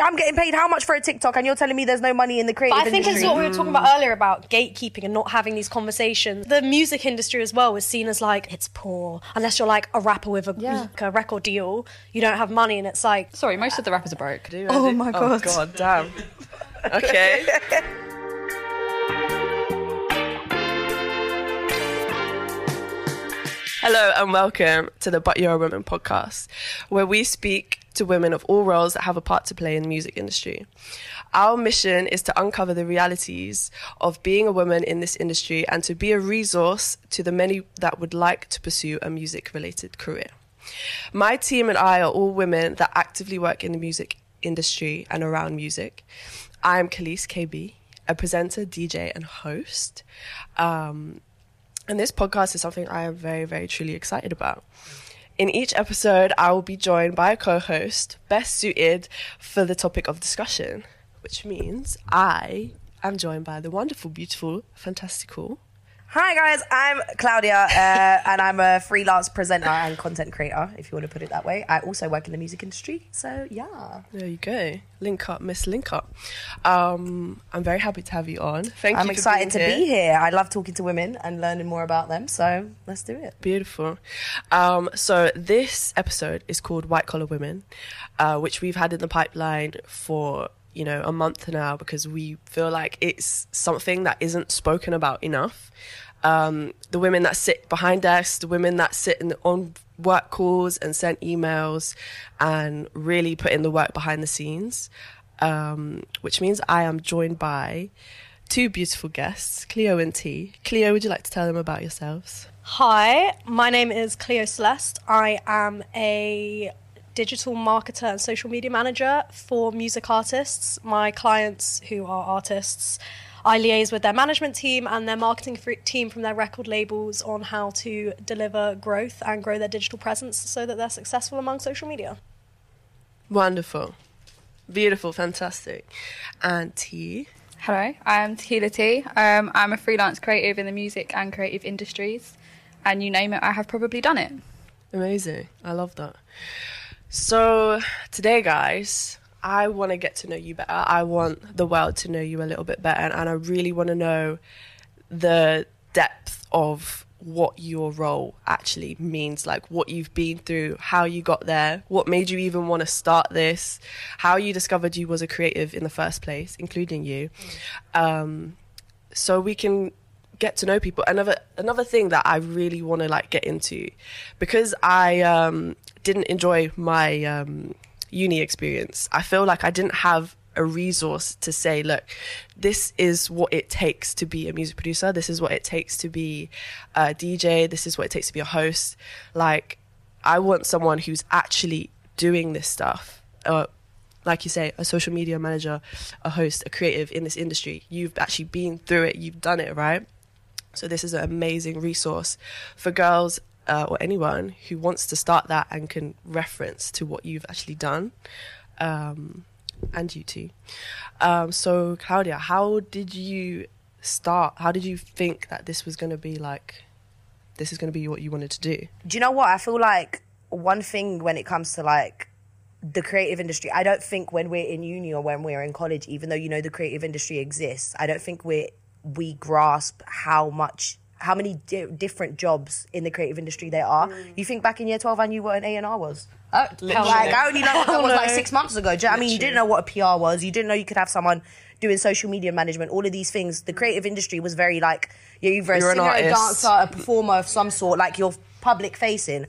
I'm getting paid how much for a TikTok, and you're telling me there's no money in the creative But I think industry. it's what we were talking about earlier about gatekeeping and not having these conversations. The music industry as well was seen as like it's poor unless you're like a rapper with a, Yeah. like a record deal. You don't have money, and it's like Sorry, most of the rappers are broke. Do, Oh my Oh God. god, damn. Okay. Hello and welcome to the But You're a Woman podcast, where we speak to women of all roles that have a part to play in the music industry. Our mission is to uncover the realities of being a woman in this industry and to be a resource to the many that would like to pursue a music related career. My team and I are all women that actively work in the music industry and around music. I'm Khalees KB, a presenter, DJ, and host. Um, and this podcast is something I am very, very truly excited about. In each episode, I will be joined by a co host best suited for the topic of discussion, which means I am joined by the wonderful, beautiful, fantastical. Hi guys, I'm Klaudia, uh, and I'm a freelance presenter and content creator, if you want to put it that way. I also work in the music industry, so yeah. There you go. LinkUp, Miss LinkUp. Um, I'm very happy to have you on. Thank you. I'm excited to being be here. I love talking to women and learning more about them, so let's do it. Beautiful. Um, so this episode is called White Collar Women, uh, which we've had in the pipeline for you know a month now because we feel like it's something that isn't spoken about enough. Um, the women that sit behind desks, the women that sit in the, on work calls and send emails, and really put in the work behind the scenes. Um, which means I am joined by two beautiful guests, Cleo and T. Cleo, would you like to tell them about yourselves? Hi, my name is Cleo Celeste. I am a digital marketer and social media manager for music artists. My clients, who are artists, I liaise with their management team and their marketing team from their record labels on how to deliver growth and grow their digital presence so that they're successful among social media. Wonderful. Beautiful, fantastic. And T. Hello, I'm Tequila T. Um, I'm a freelance creative in the music and creative industries, and you name it, I have probably done it. Amazing. I love that. So, today, guys, I want to get to know you better. I want the world to know you a little bit better. And I really want to know the depth of what your role actually means like what you've been through how you got there what made you even want to start this how you discovered you was a creative in the first place including you um, so we can get to know people. Another another thing that i really want to like get into because i um, didn't enjoy my um, uni experience i feel like i didn't have a resource to say look this is what it takes to be a music producer. This is what it takes to be a dj this is what it takes to be a host. Like i want someone who's actually doing this stuff. Uh, like you say, a social media manager, a host, a creative in this industry. You've actually been through it, you've done it, right? So, this is an amazing resource for girls uh, or anyone who wants to start that and can reference to what you've actually done. Um, and you too. Um, so, Klaudia, how did you start? How did you think that this was going to be like, this is going to be what you wanted to do? Do you know what? I feel like one thing when it comes to like the creative industry, I don't think when we're in uni or when we're in college, even though you know the creative industry exists, I don't think we we grasp how much how many di- different jobs in the creative industry there are. You think back in year 12 I knew what an A&R was? Uh, like, I only know what that was like six months ago. You know I mean? You didn't know what a PR was. You didn't know you could have someone doing social media management, all of these things. The creative industry was very like, you're a You're an singer, a dancer, a performer of some sort, like you're public facing.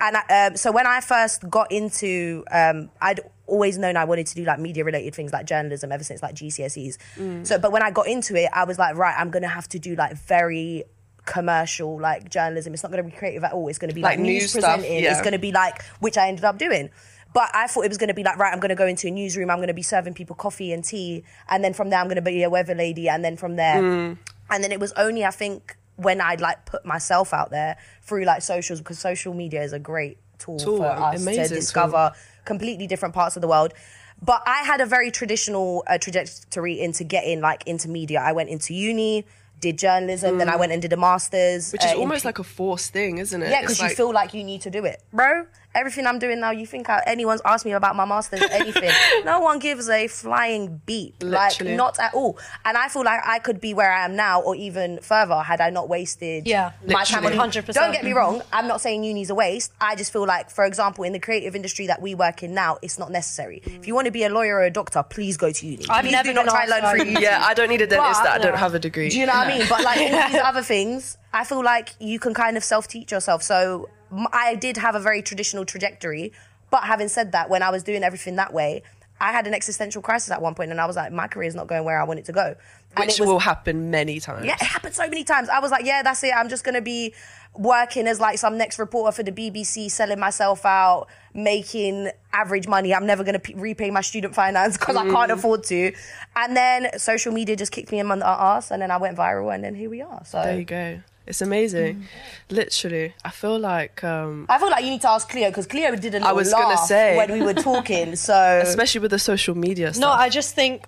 And I, um, so when I first got into, um, I'd always known I wanted to do like media related things like journalism ever since like GCSEs. Mm. So, but when I got into it, I was like, right, I'm gonna have to do like very commercial like journalism. It's not gonna be creative at all. It's gonna be like, Like news, news stuff, yeah. It's gonna be like, which I ended up doing. But I thought it was going to be like, right, I'm going to go into a newsroom, I'm going to be serving people coffee and tea, and then from there, I'm going to be a weather lady, and then from there, Mm. and then it was only, I think, when I'd like put myself out there through like socials, because social media is a great tool, Tool, for us to tool. discover completely different parts of the world. But I had a very traditional uh, trajectory into getting like into media. I went into uni, did journalism, then I went and did a master's. Mm. Which is uh, almost P- like a forced thing, isn't it? yeah, because you feel like you need to do it, bro. Everything I'm doing now, you think I, anyone's asked me about my masters or anything? no one gives a flying beat, Literally. like not at all. And I feel like I could be where I am now, or even further, had I not wasted Yeah. my time. on 100%. Don't get me wrong. I'm not saying uni's a waste. I just feel like, for example, in the creative industry that we work in now, it's not necessary. If you want to be a lawyer or a doctor, please go to uni. I've please never do not been try and learn asked through that. Yeah, I don't need a dentist But- that I don't Yeah. have a degree. Do you know what I mean? But like all these other things, I feel like you can kind of self teach yourself. So I did have a very traditional trajectory. But having said that, when I was doing everything that way, I had an existential crisis at one point, and I was like, my career is not going where I want it to go. And Which it was, will happen many times. yeah, it happened so many times. I was like, yeah, that's it. I'm just gonna be working as like some next reporter for the BBC, selling myself out, making average money. I'm never gonna p- repay my student finance because I can't mm. afford to. And then social media just kicked me in the uh, ass, and then I went viral, and then here we are. So There you go. It's amazing. Literally. I feel like um I feel like you need to ask Cleo because Cleo did a little was gonna laugh say. when we were talking. So especially with the social media stuff. No, I just think,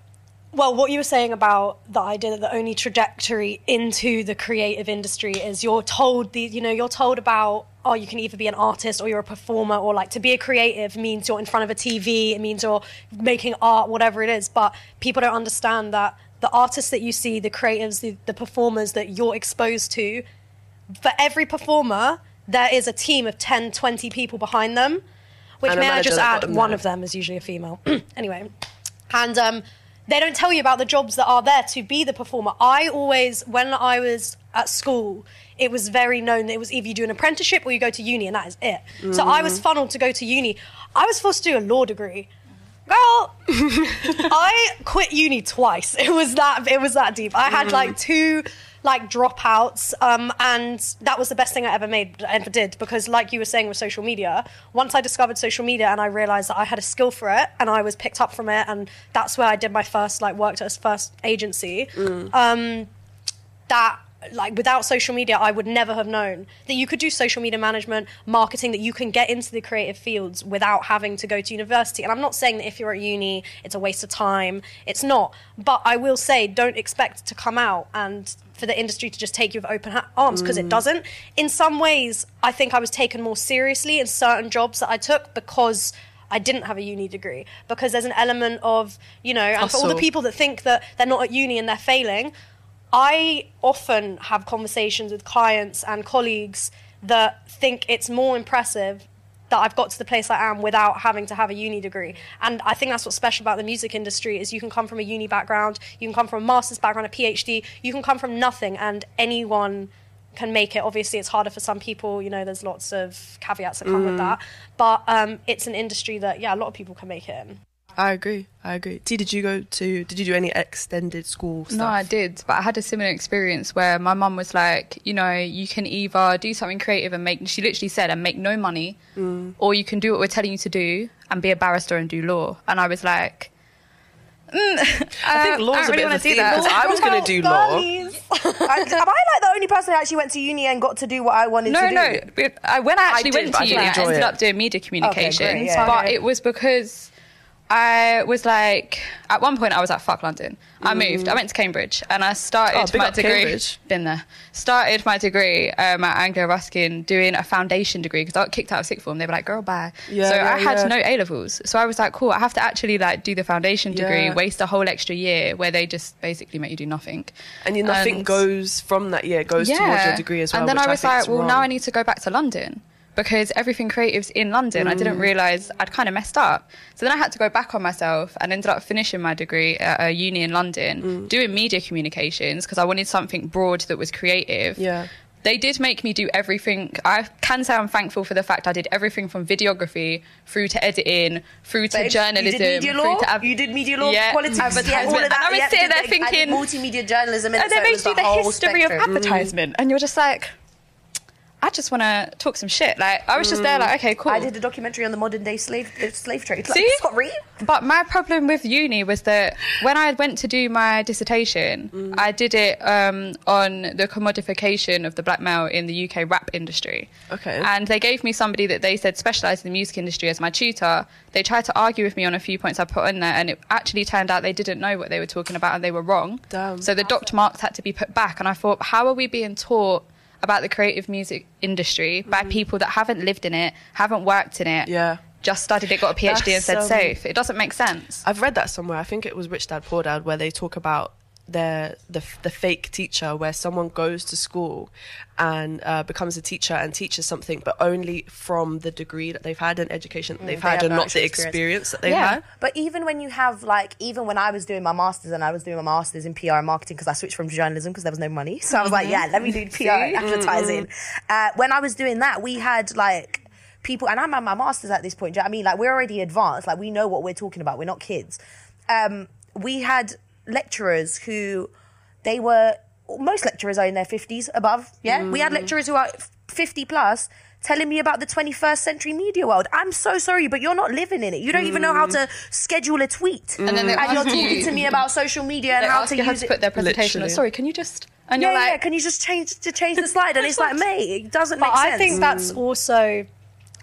well, what you were saying about the idea that the only trajectory into the creative industry is you're told the, you know, you're told about, oh, you can either be an artist or you're a performer, or like to be a creative means you're in front of a TV, it means you're making art, whatever it is. But people don't understand that the artists that you see, the creatives, the, the performers that you're exposed to, for every performer, there is a team of 10, 20 people behind them. Which And may I just add, one there. of them is usually a female. anyway, and um, they don't tell you about the jobs that are there to be the performer. I always, when I was at school, it was very known that it was either you do an apprenticeship or you go to uni, and that is it. So I Mm. was funneled to go to uni. I was forced to do a law degree. Girl, I quit uni twice. It was that it was that deep. I had like two like dropouts, um, and that was the best thing I ever made ever did because, like you were saying with social media, once I discovered social media and I realized that I had a skill for it and I was picked up from it, and that's where I did my first like worked at a first agency. Um, that like without social media i would never have known that you could do social media management marketing that you can get into the creative fields without having to go to university. And i'm not saying that if you're at uni it's a waste of time. It's not. But i will say don't expect to come out and for the industry to just take you with open ha- arms because it mm. doesn't. In some ways i think i was taken more seriously in certain jobs that i took because I didn't have a uni degree. Because there's an element of, you know, and for all the people that think that they're not at uni and they're failing, I often have conversations with clients and colleagues that think it's more impressive that I've got to the place I am without having to have a uni degree. And I think that's what's special about the music industry is you can come from a uni background, you can come from a master's background, a PhD, you can come from nothing and anyone can make it. Obviously, it's harder for some people. You know, there's lots of caveats that come with that. But um, it's an industry that, yeah, a lot of people can make it in. I agree. I agree. T, did you go to? Did you do any extended school stuff? No, I did, but I had a similar experience where my mum was like, you know, you can either do something creative and make, she literally said, and make no money, or you can do what we're telling you to do and be a barrister and do law. And I was like, mm, I think uh, law's I a don't really bit of a do theme that. because I was going to do law. I, am I like the only person who actually went to uni and got to do what I wanted No, to do? no. but I, when I actually did, went but I to uni, I enjoy ended it. up doing media communications. yeah. But Okay. it was because I was like, at one point, I was like, fuck London. I moved. I went to Cambridge and I started Oh, big my up degree. Cambridge. Been there. Started my degree um, at Anglia Ruskin doing a foundation degree because I got kicked out of sixth form. They were like, girl, bye. Yeah, so yeah, I had yeah. no A levels. So I was like, cool, I have to actually like do the foundation degree, Yeah. waste a whole extra year where they just basically make you do nothing. And you, nothing And- goes from that year goes towards your degree as well. And then which I was think like, well, wrong. now I need to go back to London because everything creative's in London. I Mm. didn't realize I'd kind of messed up. So then I had to go back on myself and ended up finishing my degree at a uni in London, Mm. doing media communications because I wanted something broad that was creative. Yeah. They did make me do everything. I can say I'm thankful for the fact I did everything from videography through to editing, through to journalism, You did media law. ad- you did media law. Yeah, politics. advertisement. Yeah, all of that. And I was yeah, sitting there I thinking- multimedia journalism, and so they was you the whole history of spectrum. advertisement, and you're just like, I just want to talk some shit. Like I was just there, like, okay, cool. I did a documentary on the modern day slave uh, slave trade. Like, See? sorry. But my problem with uni was that when I went to do my dissertation, Mm. I did it um, on the commodification of the black male in the UK rap industry. Okay. And they gave me somebody that they said specialised in the music industry as my tutor. They tried to argue with me on a few points I put in there, and it actually turned out they didn't know what they were talking about and they were wrong. Damn. So the docked marks had to be put back. And I thought, how are we being taught about the creative music industry by people that haven't lived in it, haven't worked in it, Yeah. just studied it, got a PhD, and said um, safe. It doesn't make sense. I've read that somewhere. I think it was Rich Dad Poor Dad, where they talk about their the the fake teacher, where someone goes to school and uh, becomes a teacher and teaches something, but only from the degree that they've had and education that they've they had, have and not the experience. experience that they've Yeah. had. But even when you have like, even when I was doing my masters and I was doing my masters in PR and marketing because I switched from journalism because there was no money, so I was like, yeah, let me do PR advertising. Uh, when I was doing that, we had like people, and I'm at my masters at this point. Do you know what I mean? Like we're already advanced. Like we know what we're talking about. We're not kids. Um, we had lecturers who they were most lecturers are in their 50s above yeah we had lecturers who are 50 plus telling me about the 21st century media world i'm so sorry but you're not living in it you don't even know how to mm. schedule a tweet And then and you're ask you- talking to me about social media and how to you how use to it put their presentation. Literally. Sorry, can you just? And yeah, you're like, yeah, can you just change to change the slide? And it's like, mate, it doesn't But make sense. I think that's mm. also,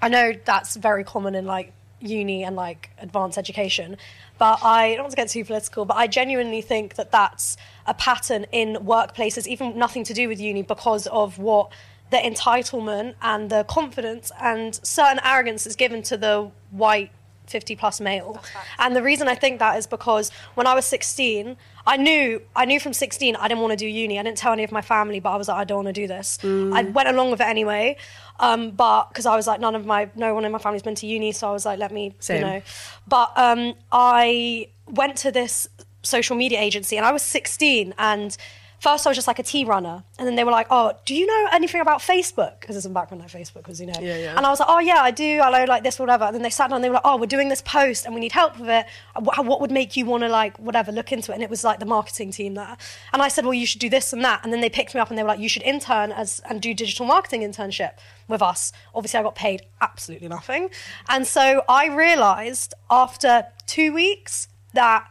I know that's very common in like uni and like advanced education, but I don't want to get too political, but I genuinely think that that's a pattern in workplaces, even nothing to do with uni, because of what the entitlement and the confidence and certain arrogance is given to the white 50 plus male. And the reason I think that is because when I was 16, I knew I knew from 16 I didn't want to do uni. I didn't tell any of my family, but I was like, I don't want to do this. I went along with it anyway. Um, but because I was like, none of my, no one in my family's been to uni, so I was like, let me, Same. you know. But um, I went to this social media agency and I was 16 and first I was just like a tea runner and then they were like oh do you know anything about Facebook? Because there's some background on Facebook because you know. Yeah, yeah. and I was like oh yeah I do I know like this whatever. And then they sat down and they were like oh we're doing this post and we need help with it. What, what would make you want to like whatever look into it? And it was like the marketing team there. And I said well you should do this and that. And then they picked me up and they were like you should intern as and do digital marketing internship with us. Obviously I got paid absolutely nothing. And so I realized after two weeks that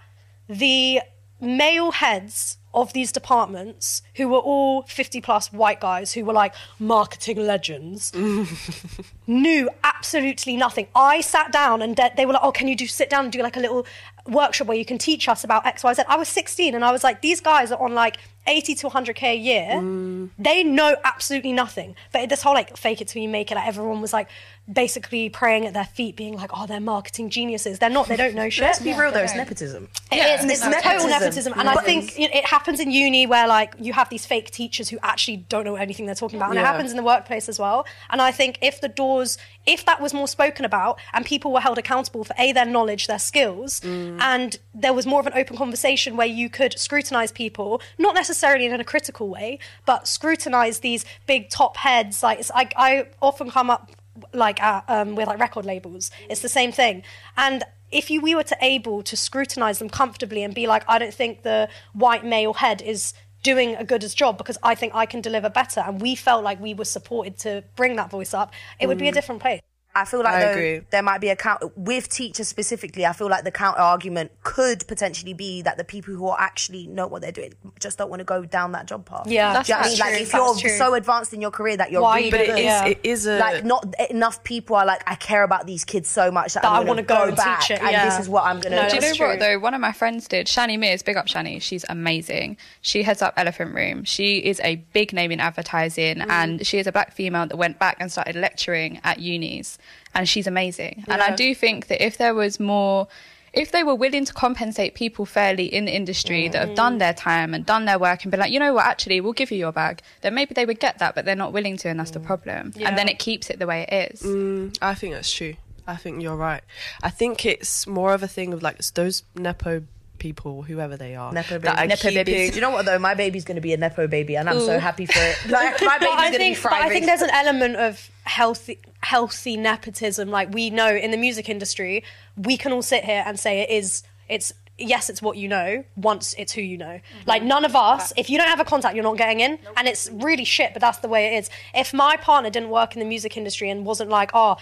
the male heads of these departments who were all 50 plus white guys who were like marketing legends knew absolutely nothing. I sat down and they were like oh can you do sit down and do like a little workshop where you can teach us about xyz i was 16 and i was like these guys are on like 80 to 100k a year mm. they know absolutely nothing. But this whole like fake it till you make it like everyone was like basically praying at their feet being like oh they're marketing geniuses. They're not they don't know shit. Let's be real though, it's nepotism. it Yeah, is. it's It's nepotism. total nepotism, and I But- think it, it happens in uni where like you have these fake teachers who actually don't know anything they're talking about, and it happens in the workplace as well. And I think if the doors, if that was more spoken about, and people were held accountable for a their knowledge, their skills, mm. and there was more of an open conversation where you could scrutinize people, not necessarily in a critical way, but scrutinize these big top heads. Like it's, I, I often come up like uh, um, with like record labels. It's the same thing, and if you we were to able to scrutinize them comfortably and be like, I don't think the white male head is doing a good as job because I think I can deliver better, and we felt like we were supported to bring that voice up, it would be a different place. I feel like I though, agree. there might be a count with teachers specifically. I feel like the counter argument could potentially be that the people who are actually know what they're doing just don't want to go down that job path. Yeah. Do you know what I mean? That's Like true, if you're true. so advanced in your career that you're Why really But do it good, is Yeah. it is a like not enough people are like I care about these kids so much that, That I I'm wanna go and go back teach it, and this is what I'm going No, to Do you do. know That's what though? One of my friends did. Shani Mears, big up Shani. She's amazing. She heads up Elephant Room. She is a big name in advertising, Mm. and she is a black female that went back and started lecturing at unis, and she's amazing. And I do think that if there was more. If they were willing to compensate people fairly in the industry that have Mm. done their time and done their work and been like, you know what, actually, we'll give you your bag, then maybe they would get that, but they're not willing to, and that's the problem. Yeah. And then it keeps it the way it is. Mm, I think that's true. I think you're right. I think it's more of a thing of like those nepo people, whoever they are, Nepo that are babies. Do you know what though? My baby's going to be a nepo baby, and I'm so happy for it. Like my baby's going to be think, but I think there's an element of healthy, healthy nepotism. Like we know in the music industry, we can all sit here and say it is. It's yes, it's what you know. Once it's who you know. Mm-hmm. Like none of us, if you don't have a contact, you're not getting in, and it's really shit. But that's the way it is. If my partner didn't work in the music industry and wasn't like, oh.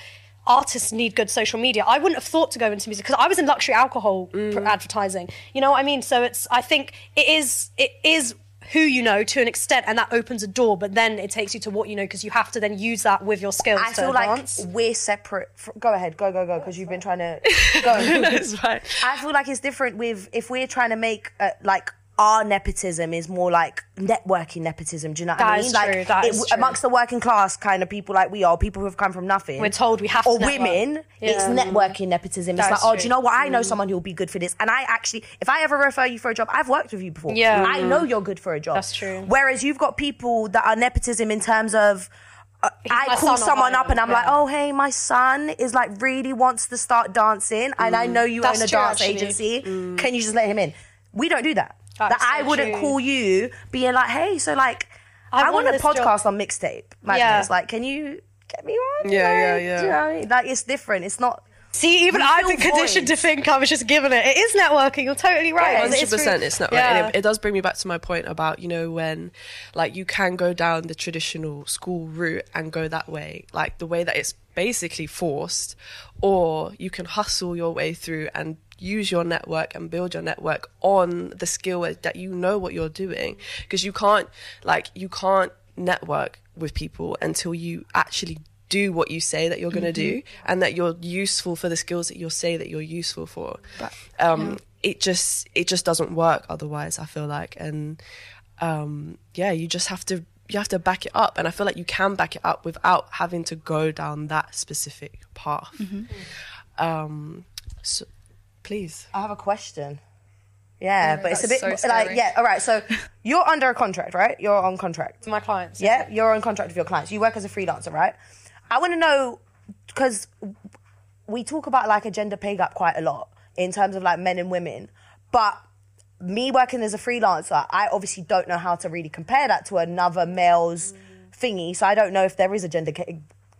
Artists need good social media. I wouldn't have thought to go into music because I was in luxury alcohol pr- advertising. You know what I mean? So it's. I think it is. It is who you know to an extent, and that opens a door. But then it takes you to what you know because you have to then use that with your skills. I feel like we're separate. Go ahead, go go go, because you've been trying to go. That's right. I feel like it's different with if we're trying to make uh, like our nepotism is more like networking nepotism. Do you know what I mean? is like true, that is true. amongst the working class kind of people like we are, people who have come from nothing. We're told we have to Or women, it's networking nepotism. That it's like, oh, true. do you know what? I know mm. someone who'll be good for this, and I actually, if I ever refer you for a job, I've worked with you before. Yeah. I know you're good for a job. That's true. Whereas you've got people that are nepotism in terms of. Uh, I call someone up and I'm like, oh hey, my son is like really wants to start dancing, and I mm. know you That's own a true, dance actually. agency. Mm. Can you just let him in? We don't do that. That's that I so wouldn't true. call you being like, hey, so like, I, I want, want a this job. podcast on mixtape. Madness. Yeah. Like, can you get me one? Yeah, Like, yeah, do yeah. you know what I mean? Like, it's different. It's not. See, even I've been conditioned to think I was just given it. It is networking. You're totally right. Yeah, Hundred percent, really- it's not Yeah. right. And it, it does bring me back to my point about you know when, like, you can go down the traditional school route and go that way, like the way that it's basically forced, or you can hustle your way through and use your network and build your network on the skill that you know what you're doing, because you can't, like, you can't network with people until you actually do what you say that you're going to do and that you're useful for the skills that you'll say that you're useful for. Um it just it just doesn't work otherwise i feel like. And um yeah you just have to you have to back it up. And i feel like you can back it up without having to go down that specific path. Um so please I have a question. Yeah, but it's a bit so like scary. yeah. All right, so you're under a contract, right? You're on contract. My clients. Yeah, you're on contract with your clients. You work as a freelancer, right? I want to know because we talk about like a gender pay gap quite a lot in terms of like men and women, but me working as a freelancer, I obviously don't know how to really compare that to another male's mm. thingy. So I don't know if there is a gender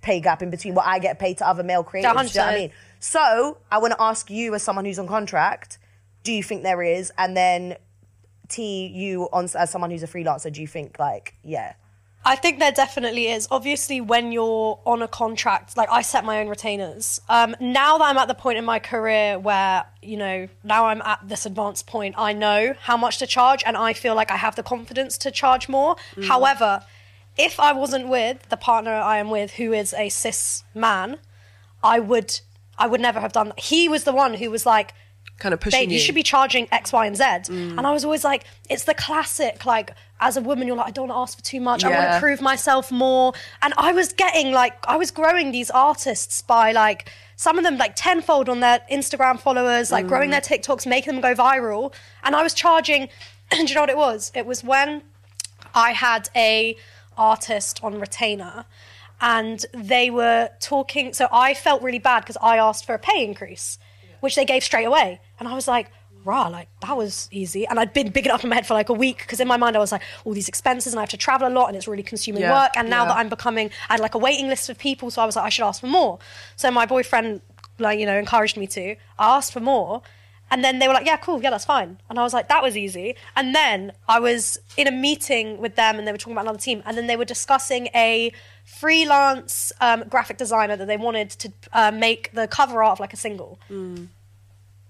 pay gap in between what I get paid to other male creators. Do you know what I mean? So I want to ask you, as someone who's on contract, do you think there is? And then T, you on as someone who's a freelancer, do you think like yeah? I think there definitely is. Obviously, when you're on a contract, like I set my own retainers. Um, now that I'm at the point in my career where, you know, now I'm at this advanced point, I know how much to charge and I feel like I have the confidence to charge more. However, if I wasn't with the partner I am with who is a cis man, I would I would never have done that. He was the one who was like, kind of pushing babe, you should be charging X, Y, and Z. Mm. And I was always like, it's the classic, like, as a woman, you're like, I don't want to ask for too much. I want to prove myself more. And I was getting, like, I was growing these artists by, like, some of them, like, tenfold on their Instagram followers, like, growing Mm. their TikToks, making them go viral. And I was charging, do you know what it was? It was when I had a artist on retainer and they were talking so I felt really bad because I asked for a pay increase which they gave straight away. And I was like rah like that was easy. And I'd been bigging it up in my head for like a week because in my mind I was like all these expenses and I have to travel a lot and it's really consuming Yeah, work. And now yeah. that I'm becoming I had like a waiting list of people so I was like I should ask for more. So my boyfriend like you know encouraged me to I asked for more and then they were like, yeah, cool, yeah, that's fine. And I was like, that was easy. And then I was in a meeting with them and they were talking about another team. And then they were discussing a freelance um, graphic designer that they wanted to uh, make the cover art of like a single.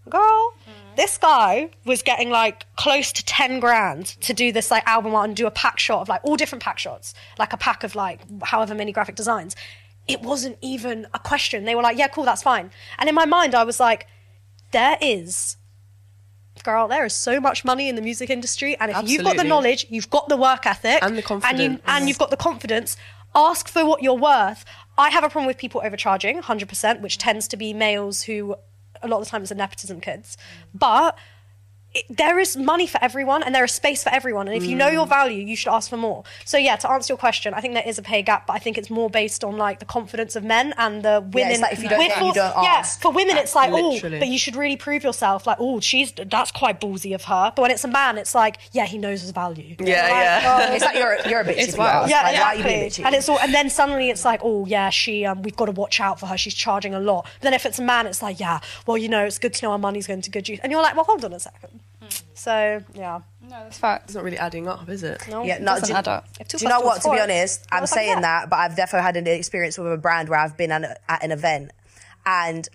Girl, this guy was getting like close to 10 grand to do this like album art and do a pack shot of like all different pack shots, like a pack of like however many graphic designs. It wasn't even a question. They were like, yeah, cool, that's fine. And in my mind, I was like, there is. Girl there is so much money in the music industry and if you've got the knowledge you've got the work ethic And the and, confidence. you, and you've got the confidence ask for what you're worth. I have a problem with people overcharging 100% which tends to be males who a lot of the time it's the nepotism kids. But it, there is money for everyone and there is space for everyone and if you know your Mm. value you should ask for more so yeah to answer your question i think there is a pay gap but i think it's more based on like the confidence of men and the women like if you don't with- get it, you don't yeah ask. for women it's like oh Literally. but you should really prove yourself like oh she's that's quite ballsy of her but when it's a man it's like yeah he knows his value Yeah, Like, yeah. oh, It's like you're a, you're a bitch It's if you wild. ask. yeah, like, why are you being exactly. bitchy? And it's all, and then suddenly it's like, oh yeah, she, um, we've got to watch out for her. She's charging a lot. But then if it's a man, it's like, yeah, well, you know, it's good to know our money's going to good use. And you're like, well, hold on a second. So yeah, No, that's facts. It's not really adding up, is it? no, yeah, no, doesn't do, add up. Do you know plus what? To be honest, I I'm saying yeah. that, but I've definitely had an experience with a brand where I've been at, at an event and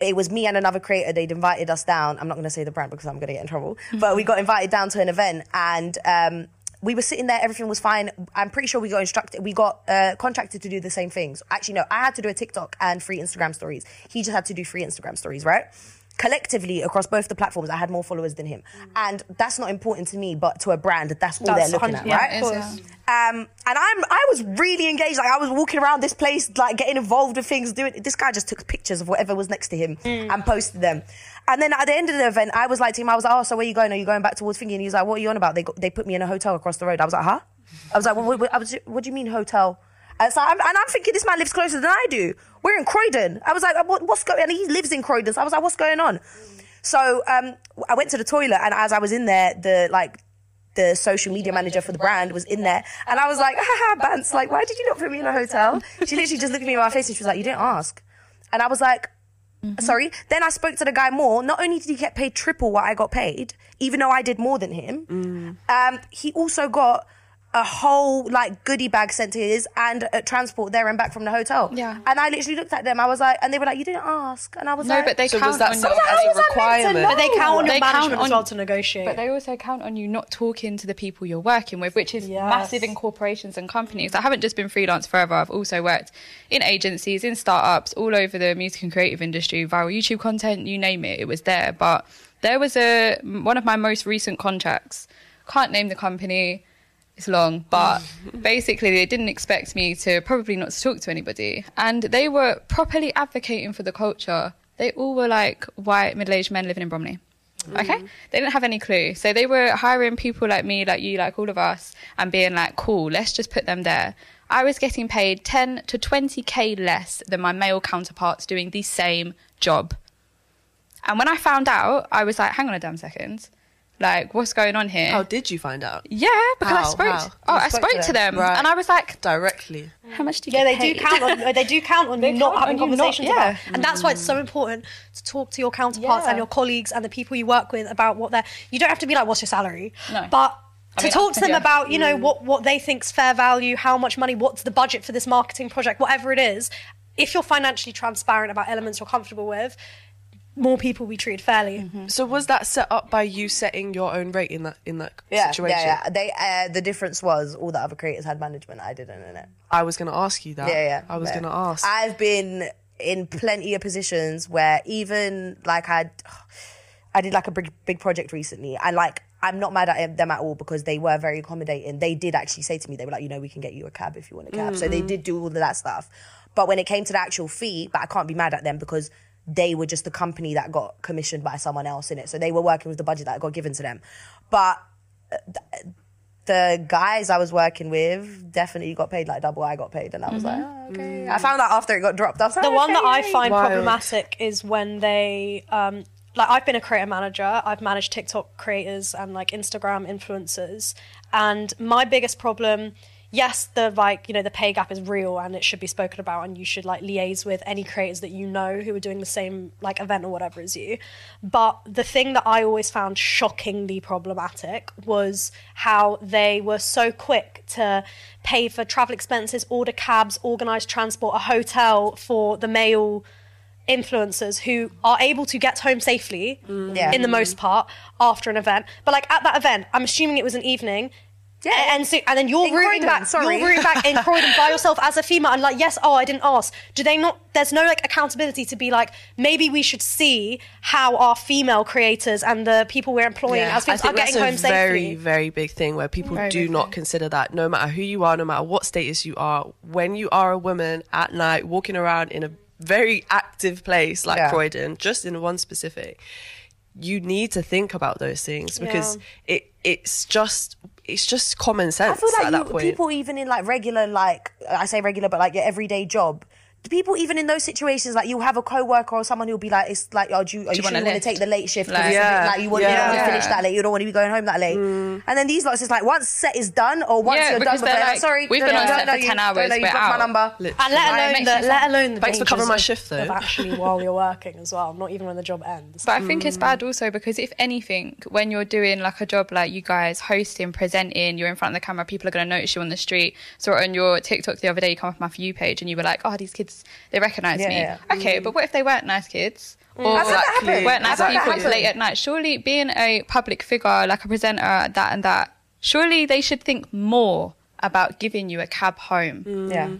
it was me and another creator. They'd invited us down. I'm not going to say the brand because I'm going to get in trouble. But we got invited down to an event and um, we were sitting there. Everything was fine. I'm pretty sure we got instructed. We got uh, contracted to do the same things. Actually, no. I had to do a TikTok and free Instagram stories. He just had to do free Instagram stories, right? Collectively across both the platforms, I had more followers than him, and that's not important to me, but to a brand, that's all That's they're looking at, yeah, right? of course. Um, and I'm I was really engaged. Like I was walking around this place, like getting involved with things. Doing this guy just took pictures of whatever was next to him and posted them. And then at the end of the event, I was like to him, I was like, "Oh, so where are you going? Are you going back towards Thingy?" And he was like, "What are you on about? They got, they put me in a hotel across the road." I was like, "Huh?" I was like, "What, what, I what do you mean hotel?" And, so I'm, and I'm thinking this man lives closer than I do. We're in Croydon. I was like, what, "What's going?" And he lives in Croydon. So I was like, "What's going on?" So um, I went to the toilet, and as I was in there, the like the social media manager for the brand was in there, and I was like, "Haha, Bance, like, why did you not put me in a hotel?" She literally just looked at me in my face and she was like, "You didn't ask," and I was like. Sorry. Then I spoke to the guy more. Not only did he get paid triple what I got paid, even though I did more than him, um, he also got a whole like goodie bag sent to his and a transport there and back from the hotel. Yeah. And I literally looked at them. I was like, and they were like, "You didn't ask," and I was No, like, no, but they So count was that on set you. as was a I meant to requirement? But they count on They your count management as well to negotiate. But they also count on you not talking to the people you're working with, which is Yes. massive in corporations and companies. I haven't just been freelance forever. I've also worked in agencies, in startups, all over the music and creative industry, viral YouTube content, you name it, it was there. But there was a one of my most recent contracts. Can't name the company. It's long, but basically they didn't expect me to probably not to talk to anybody, and they were properly advocating for the culture. They all were like white middle-aged men living in Bromley. Mm. Okay, they didn't have any clue, so they were hiring people like me, like you, like all of us, and being like, "Cool, let's just put them there." I was getting paid ten to twenty k less than my male counterparts doing the same job. And when I found out, I was like, "Hang on a damn second, like, what's going on here?" How did you find out? Yeah, because I spoke. How? Oh, You I spoke spoke to to them? them, Right. and I was like, Directly. "How much do you yeah, get they do count on they do count on They you not count having on you not- conversations yeah. about, and that's why it's so important to talk to your counterparts Yeah. and your colleagues and the people you work with about what they're. You don't have to be like, "What's your salary?" No. but. I To mean, talk to them yeah. about, you know, mm. what, what they think's fair value, how much money, what's the budget for this marketing project, whatever it is. If you're financially transparent about elements you're comfortable with, more people we be treated fairly. So was that set up by you setting your own rate in that in that yeah, situation? yeah, yeah. They uh, the difference was all the other creators had management. I didn't in it. I was going to ask you that. Yeah, yeah. I was yeah. going to ask. I've been in plenty of positions where even like I, I did like a big big project recently, I like I'm not mad at them at all because they were very accommodating. They did actually say to me, they were like, you know, we can get you a cab if you want a cab. So they did do all of that stuff. But when it came to the actual fee, but I can't be mad at them because they were just the company that got commissioned by someone else in it. So they were working with the budget that got given to them. But uh, th- the guys I was working with definitely got paid like double I got paid, and I was like, oh, okay. I found out after it got dropped. I was like, the one that I okay. find Wild. problematic is when they um like I've been a creator manager. I've managed TikTok creators and like Instagram influencers. And my biggest problem, yes, the like, you know, the pay gap is real and it should be spoken about and you should like liaise with any creators that you know who are doing the same like event or whatever as you. But the thing that I always found shockingly problematic was how they were so quick to pay for travel expenses, order cabs, organize transport, a hotel for the male influencers who are able to get home safely Yeah. in the most part after an event. But like at that event, I'm assuming it was an evening. Yeah. and so and then you're In rooting Croydon, back. sorry. You're rooting back in Croydon by yourself as a female, and like, yes, oh, I didn't ask. Do they not? There's no like accountability to be like, maybe we should see how our female creators and the people we're employing as I females are getting that's home a safely. very, very big thing where people Very do not thing. consider that no matter who you are, no matter what status you are, when you are a woman at night walking around in a very active place like Yeah. Croydon, just in one specific, you need to think about those things because Yeah. it it's just it's just common sense I feel at like that point. people even in like regular like I say regular, but like your everyday job. Do people even in those situations like you'll have a coworker or someone who'll be like it's like oh do you, are you, want sure you want to take the late shift? Like- it's a bit, Yeah. like you want, you don't want to finish that late you don't want to be going home that late mm. and then these lots is like once set is done or once Yeah, you're done because with they're it like, sorry we've don't been on know set for 10 don't hours, know you we're blocked my number Literally. And let alone makes the sense. let alone the Thanks for covering my of- shift, though. of actually while you're working as well, not even when the job ends. But I think it's mm. bad also because if anything, when you're doing like a job like you guys hosting, presenting, you're in front of the camera, people are going to notice you on the street. So on your TikTok the other day, you come off my For You page and you were like, oh, these kids, they recognize Yeah, me. yeah. Okay, but what if they weren't nice kids? Or I've had that Exactly. happen. weren't nice I've had people, it's late at night. Surely being a public figure, like a presenter, that and that, surely they should think more about giving you a cab home. Mm. yeah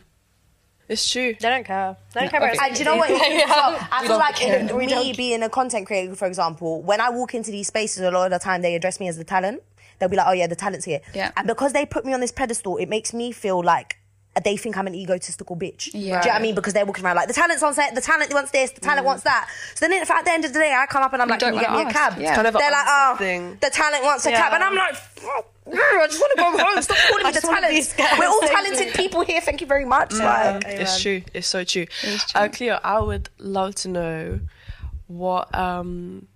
It's true. They don't care. They don't care about okay. And do you know what? it is as well? I feel like care. in We me being a content creator, for example, when I walk into these spaces, a lot of the time they address me as the talent. They'll be like, "Oh yeah, the talent's here." Yeah. And because they put me on this pedestal, it makes me feel like they think I'm an egotistical bitch. Yeah. Do you know what I mean? Because they're walking around like the talent's on set, the talent wants this, the talent wants that. So then if at the end of the day I come up and I'm You like, Can don't you get me wanna a ask, cab? yeah. Kind of an they're like, answer Oh, thing. the talent wants a Yeah. cab. And I'm like, "Fuck, I just want to go home. Stop calling me the just wanna be talent. We're all talented people here. Thank you very much. Like, It's true. It's so true. is true. Uh, Cleo, I would love to know what um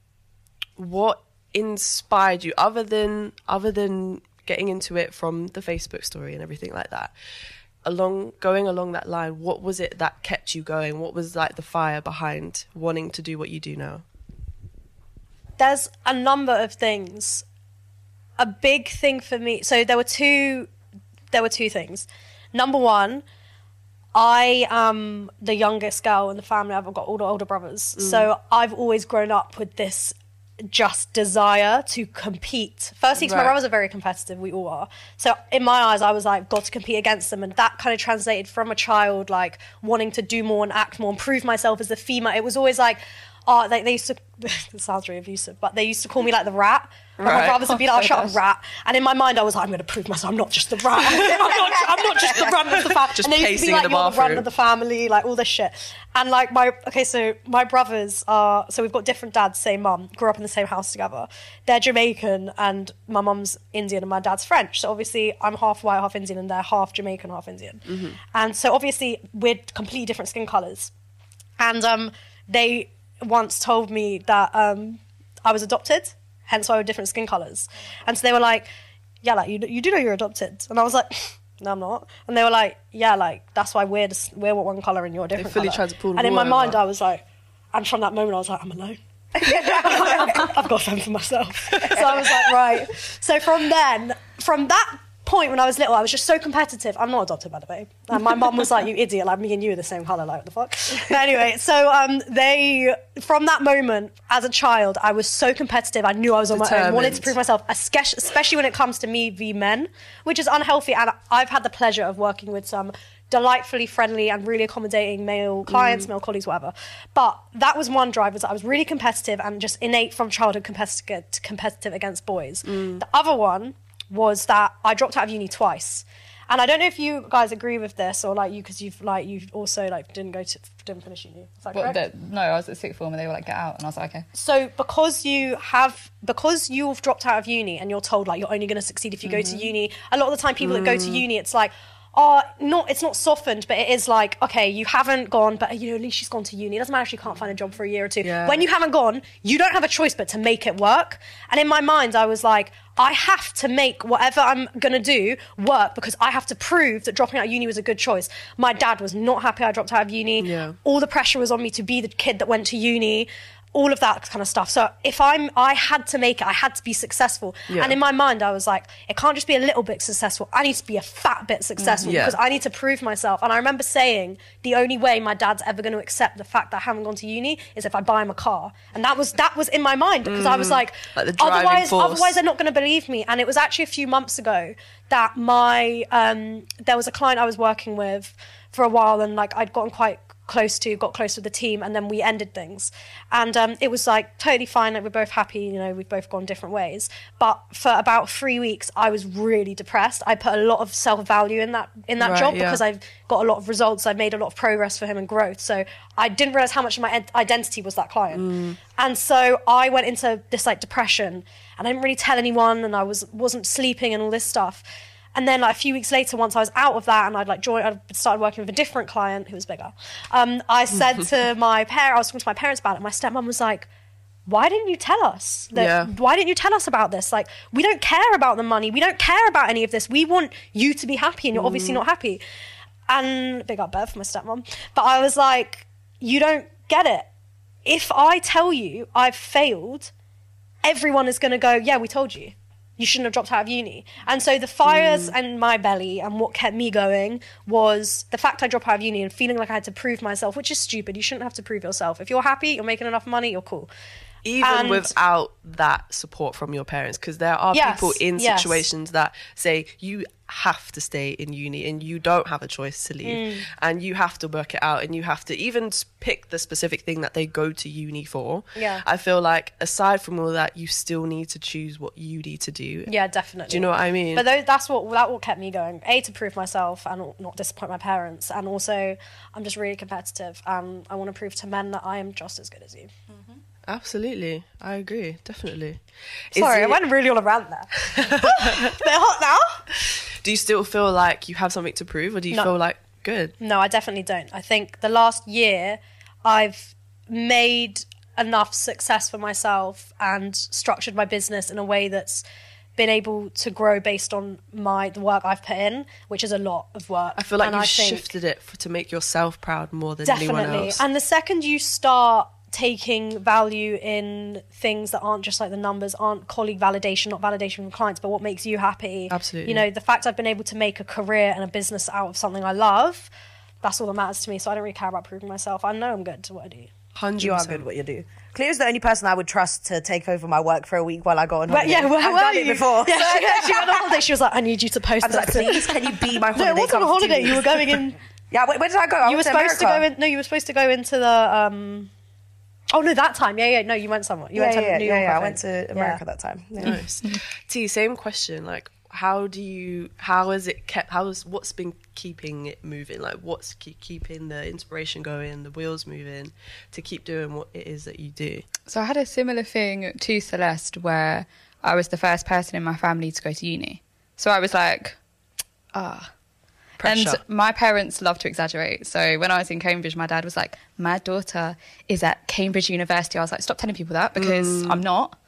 what inspired you other than other than getting into it from the Facebook story and everything like that. Along going along that line, what was it that kept you going? What was like the fire behind wanting to do what you do now? there's a number of things. A big thing for me. So there were two. There were two things. Number one, I am the youngest girl in the family. I've got all the older brothers, mm. so I've always grown up with this just desire to compete. Firstly, 'cause my Right. brothers are very competitive. We all are. So in my eyes, I was like, got to compete against them, and that kind of translated from a child like wanting to do more and act more and prove myself as a female. It was always like. Oh, they, they used to. This sounds really abusive, but they used to call me like the rat. And My brothers would be like, oh, So "Shut up, rat!" And in my mind, I was like, "I'm going to prove myself. I'm not just the rat. I'm, not, I'm not just the runt of the family." Just and they used to be like, the "You're the runt bathroom. of the family," like all this shit. And like my okay, so my brothers are so we've got different dads, same mum, grew up in the same house together. They're Jamaican, and my mum's Indian, and my dad's French. So obviously, I'm half white, half Indian, and they're half Jamaican, half Indian. Mm-hmm. And so obviously, we're completely different skin colors. And um, they once told me that um, I was adopted, hence why we're different skin colors. And so they were like, "Yeah, like you, you do know you're adopted," and I was like. No, I'm not. And they were like, "Yeah, like that's why we're just, we're one color and you're different." fully colour." tried to pull And in my mind. I was like, and from that moment, I was like, "I'm alone." I've, got, I've got to fend for myself. So I was like, right. So from then, from that point when I was little, I was just so competitive. I'm not adopted, by the way. And my mum was like, you idiot, like me and you are the same colour, like what the fuck? But anyway, so um, they, from that moment, as a child, I was so competitive. I knew I was on my own, wanted to prove myself, especially when it comes to me v men, which is unhealthy. And I've had the pleasure of working with some delightfully friendly and really accommodating male clients, male colleagues, whatever. But that was one drive was that I was really competitive and just innate from childhood competitive, competitive against boys. The other one was that I dropped out of uni twice. And I don't know if you guys agree with this or like you because you've like you've also like didn't go to didn't finish uni. Is that Well, correct? no, I was at sixth form and they were like, get out. And I was like, okay. So because you have because you've dropped out of uni and you're told like you're only going to succeed if you go to mm-hmm. uni. A lot of the time, people that go to mm. uni, it's like. Oh, not it's not softened, but it is like okay, you haven't gone, but you know at least she's gone to uni. It doesn't matter if she can't find a job for a year or two. Yeah. When you haven't gone, you don't have a choice but to make it work. And in my mind, I was like, I have to make whatever I'm gonna do work because I have to prove that dropping out of uni was a good choice. My dad was not happy I dropped out of uni. Yeah. All the pressure was on me to be the kid that went to uni. All of that kind of stuff. So if I'm, I had to make it. I had to be successful. Yeah. And in my mind, I was like, it can't just be a little bit successful. I need to be a fat bit successful Yeah. because I need to prove myself. And I remember saying the only way my dad's ever going to accept the fact that I haven't gone to uni is if I buy him a car. And that was that was in my mind because I was like, Mm. Like otherwise, force. otherwise they're not going to believe me. And it was actually a few months ago that my um, there was a client I was working with for a while, and like I'd gotten quite close to, got close with the team, and then we ended things. And um, it was like totally fine. Like we're both happy. You know, we've both gone different ways. But for about three weeks, I was really depressed. I put a lot of self value in that in that Right, job yeah. because I've got a lot of results. I've made a lot of progress for him and growth. So I didn't realize how much of my ed- identity was that client. Mm. And so I went into this like depression, and I didn't really tell anyone, and I was wasn't sleeping and all this stuff. And then like a few weeks later, once I was out of that, and I'd like joined, I started working with a different client who was bigger. Um, I said to my parents, I was talking to my parents about it. My stepmom was like. Why didn't you tell us? That, Yeah. Why didn't you tell us about this? Like, we don't care about the money. We don't care about any of this. We want you to be happy, and you're obviously not happy. And big up Bev, for my stepmom. But I was like, you don't get it. If I tell you I've failed, everyone is going to go, yeah, we told you. You shouldn't have dropped out of uni. And so the fires hmm. in my belly and what kept me going was the fact I dropped out of uni and feeling like I had to prove myself, which is stupid. You shouldn't have to prove yourself. If you're happy, you're making enough money, you're cool. even And- without that support from your parents because there are Yes, people in yes. situations that say you have to stay in uni and you don't have a choice to leave Mm. and you have to work it out and you have to even pick the specific thing that they go to uni for Yeah. i feel like aside from all that you still need to choose what you need to do Yeah, definitely. do you know what i mean But tho- that's what that what kept me going. A to prove myself and not disappoint my parents, and also I'm just really competitive, and I want to prove to men that I am just as good as you. absolutely i agree definitely Is Sorry, I went really all a rant there. They're hot now. Do you still feel like you have something to prove or do you No. feel like good No, I definitely don't. I think the last year I've made enough success for myself and structured my business in a way that's been able to grow based on my the work I've put in, which is a lot of work. i feel like And you I think- shifted it for, to make yourself proud more than anyone definitely. else And the second you start taking value in things that aren't just like the numbers, aren't colleague validation, not validation from clients, but what makes you happy. Absolutely. You know, the fact I've been able to make a career and a business out of something I love, that's all that matters to me. So I don't really care about proving myself. I know I'm good to what I do. 100%. You are good at what you do. Cleo's the only person I would trust to take over my work for a week while I go on But holiday. yeah, where I've were done you? it before. Yeah, she, she went on holiday. She was like, I need you to post I was like, please, can you be my holiday? No, it wasn't a Come for two holiday. You were going in. Yeah, wait, where did I go? I You were supposed to go in. No, you were supposed to go into the. um Oh no, that time. Yeah, yeah. No, you went somewhere. You Yeah, went to yeah, New yeah, York. yeah. I think. went to America that time. Yeah. Nice. T, same question. Like, how do you? How is it kept? How is what's been keeping it moving? Like, what's keep, keeping the inspiration going, the wheels moving, to keep doing what it is that you do? So I had a similar thing to Celeste where I was the first person in my family to go to uni. So I was like, ah. Pressure. And my parents love to exaggerate. So when I was in Cambridge, my dad was like, my daughter is at Cambridge University. I was like, stop telling people that because Mm. I'm not.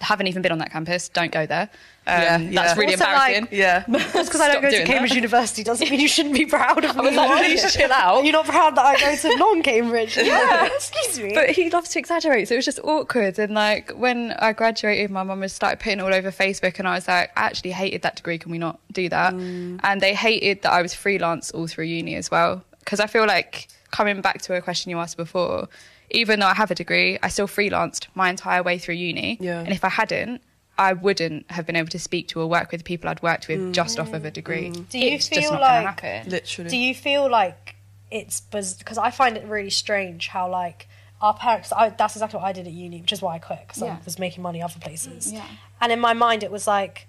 Haven't even been on that campus. Don't go there. Um, Yeah, yeah. That's really Also, like- embarrassing. yeah. Just because I don't go to Cambridge that. University doesn't mean you shouldn't be proud of me. was like, please chill out. You're not proud that I go to non-Cambridge. Yeah, excuse me. But he loves to exaggerate, so it was just awkward. And like when I graduated, my mum had started putting all over Facebook, and I was like, I actually hated that degree. Can we not do that? And they hated that I was freelance all through uni as well, because I feel like coming back to a question you asked before, even though I have a degree, I still freelanced my entire way through uni. Yeah. And if I hadn't, I wouldn't have been able to speak to or work with people I'd worked with mm. just off of a degree. Mm. Do you it's feel just not like- happen. Literally. Do you feel like it's because I find it really strange how like our parents? I, that's exactly what I did at uni, which is why I quit because Yeah. I was making money other places. Yeah. And in my mind, it was like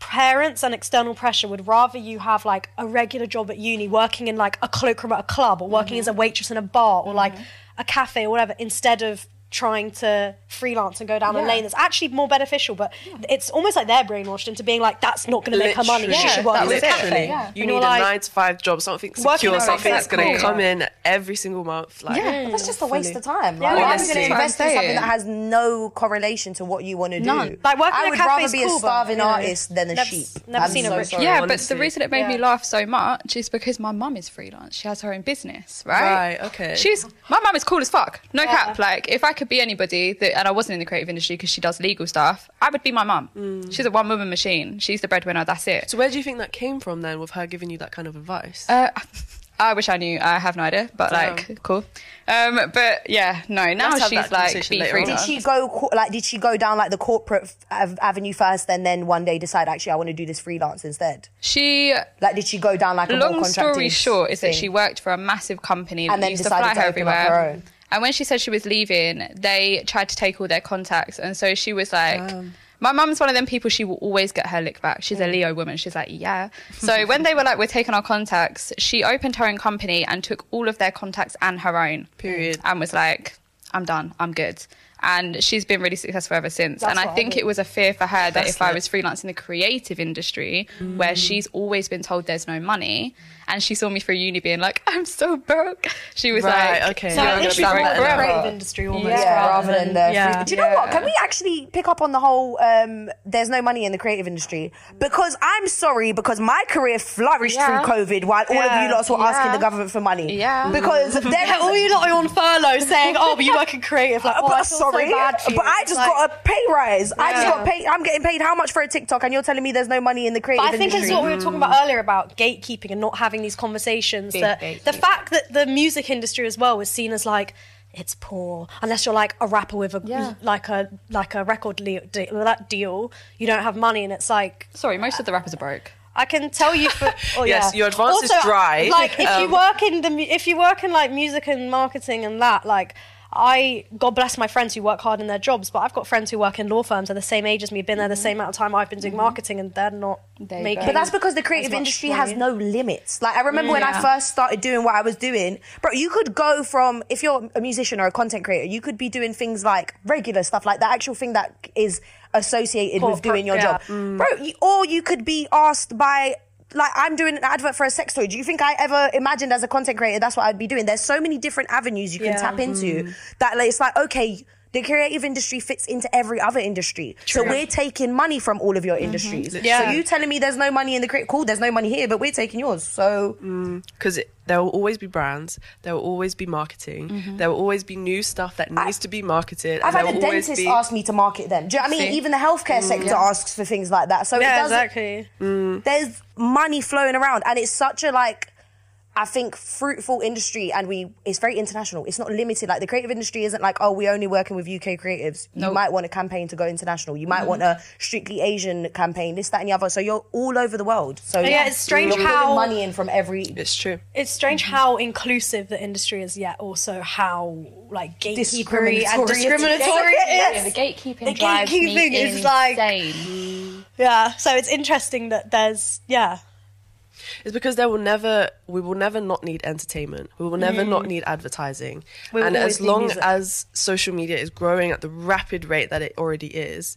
parents and external pressure would rather you have like a regular job at uni, working in like a cloakroom at a club, or working mm-hmm. as a waitress in a bar, or like mm-hmm. a cafe or whatever, instead of trying to freelance and go down a lane that's actually more beneficial but it's almost like they're brainwashed into being like that's not going to make her money she should work that in a cafe Yeah. You And need a like- nine to five job, something secure, something that's going to exactly. come in every single month. Like, Yeah. But that's just a waste Fully. of time. Yeah, Like, why are you honestly. going to invest in That's what I'm something that has no correlation to what you want to do? None. Like, working I in a would cafe rather is be cool, a starving you know, artist than a never- sheep. never I'm seen a rich- sorry. Yeah, but the reason it made me laugh so much is because my mum is freelance. She has her own business, right? Right, okay. She's my mum is cool as fuck. No cap. Like if I could be anybody that, and I wasn't in the creative industry because she does legal stuff, I would be my mum. Mm. She's a one woman machine. She's the breadwinner. That's it. So where do you think that came from then, with her giving you that kind of advice? Uh, I wish I knew. I have no idea, but Damn. like cool. Um, but yeah, no. Now Let's she's like be later on. Did she go like? Did she go down like the corporate f- avenue first, and then one day decide actually I want to do this freelance instead? She Like, did she go down like a more long story contracted short is that she worked for a massive company And that then used to decided fly to her open up everywhere. her own. And when she said she was leaving, they tried to take all their contacts, and so she was like. Oh. My mum's one of them people, she will always get her lick back. She's a Leo woman. She's like, yeah. So when they were like, we're taking our contacts, she opened her own company and took all of their contacts and her own. Period. And was like, I'm done. I'm good. And she's been really successful ever since. That's and I what I think mean. it was a fear for her that That's if I was freelance in the creative industry, where Mm. she's always been told there's no money, and she saw me through uni being like, I'm so broke. She was Right, like, okay. so "You're I gonna be she's broke more the forever." creative industry almost yeah, rather than the. yeah. Free- Do you know what? Can we actually pick up on the whole? Um, there's no money in the creative industry because I'm sorry because my career flourished Yeah. through COVID while all of you lots were asking the government for money. Yeah. because there Yeah, all you lot are on furlough saying, "Oh, but you work in creative." Like, oh, but I feel so bad but I just like- got a pay rise. I just got paid. I'm getting paid how much for a TikTok, and you're telling me there's no money in the creative But I think industry. it's what we were talking about earlier about gatekeeping and not having these conversations. Big that the gatekeeping. fact that the music industry as well was seen as like it's poor. Unless you're like a rapper with a Yeah. like a like a record le- de- that deal, you don't have money, and it's like Sorry, most of the rappers are broke. I can tell you for oh, Yes, yeah. your advance is dry. Like if Um, you work in the if you work in like music and marketing and that, like I God bless my friends who work hard in their jobs, but I've got friends who work in law firms are the same age as me, been there the mm-hmm. same amount of time I've been doing mm-hmm. marketing, and they're not There you making. go. But that's because the creative industry has no limits. Like I remember when I first started doing what I was doing, bro. You could go from if you're a musician or a content creator, you could be doing things like regular stuff, like the actual thing that is associated with doing your yeah. job, bro. You, or you could be asked by. Like I'm doing an advert for a sex toy. Do you think I ever imagined as a content creator that's what I'd be doing? There's so many different avenues you can Yeah. tap into mm. that like, it's like okay, the creative industry fits into every other industry. So we're taking money from all of your mm-hmm. industries. Yeah. So you telling me there's no money in the creative? Cool, there's no money here, but we're taking yours. So mm. because there will always be brands, there will always be marketing, mm-hmm. there will always be new stuff that needs to be marketed. I've had a dentist be, ask me to market them. Do you know what I mean? See? Even the healthcare mm, sector asks for things like that. So it yeah, doesn't, exactly. Mm. there's money flowing around and it's such a like I think fruitful industry and we it's very international. It's not limited. Like the creative industry isn't like, oh, we're only working with UK creatives. You might want a campaign to go international. You might mm-hmm. want a strictly Asian campaign, this, that, and the other. So you're all over the world. So Yeah, it's strange you're how- money in from every It's true. It's strange mm-hmm. how inclusive the industry is, yet also how like gatekeepery and Discriminatory. discriminatory it Yes. is. The gatekeeping The gatekeeping me is like- insane. Yeah, so it's interesting that there's yeah. It's because there will never, we will never not need entertainment. We will never not mm. need advertising. We will and as long music. as social media is growing at the rapid rate that it already is,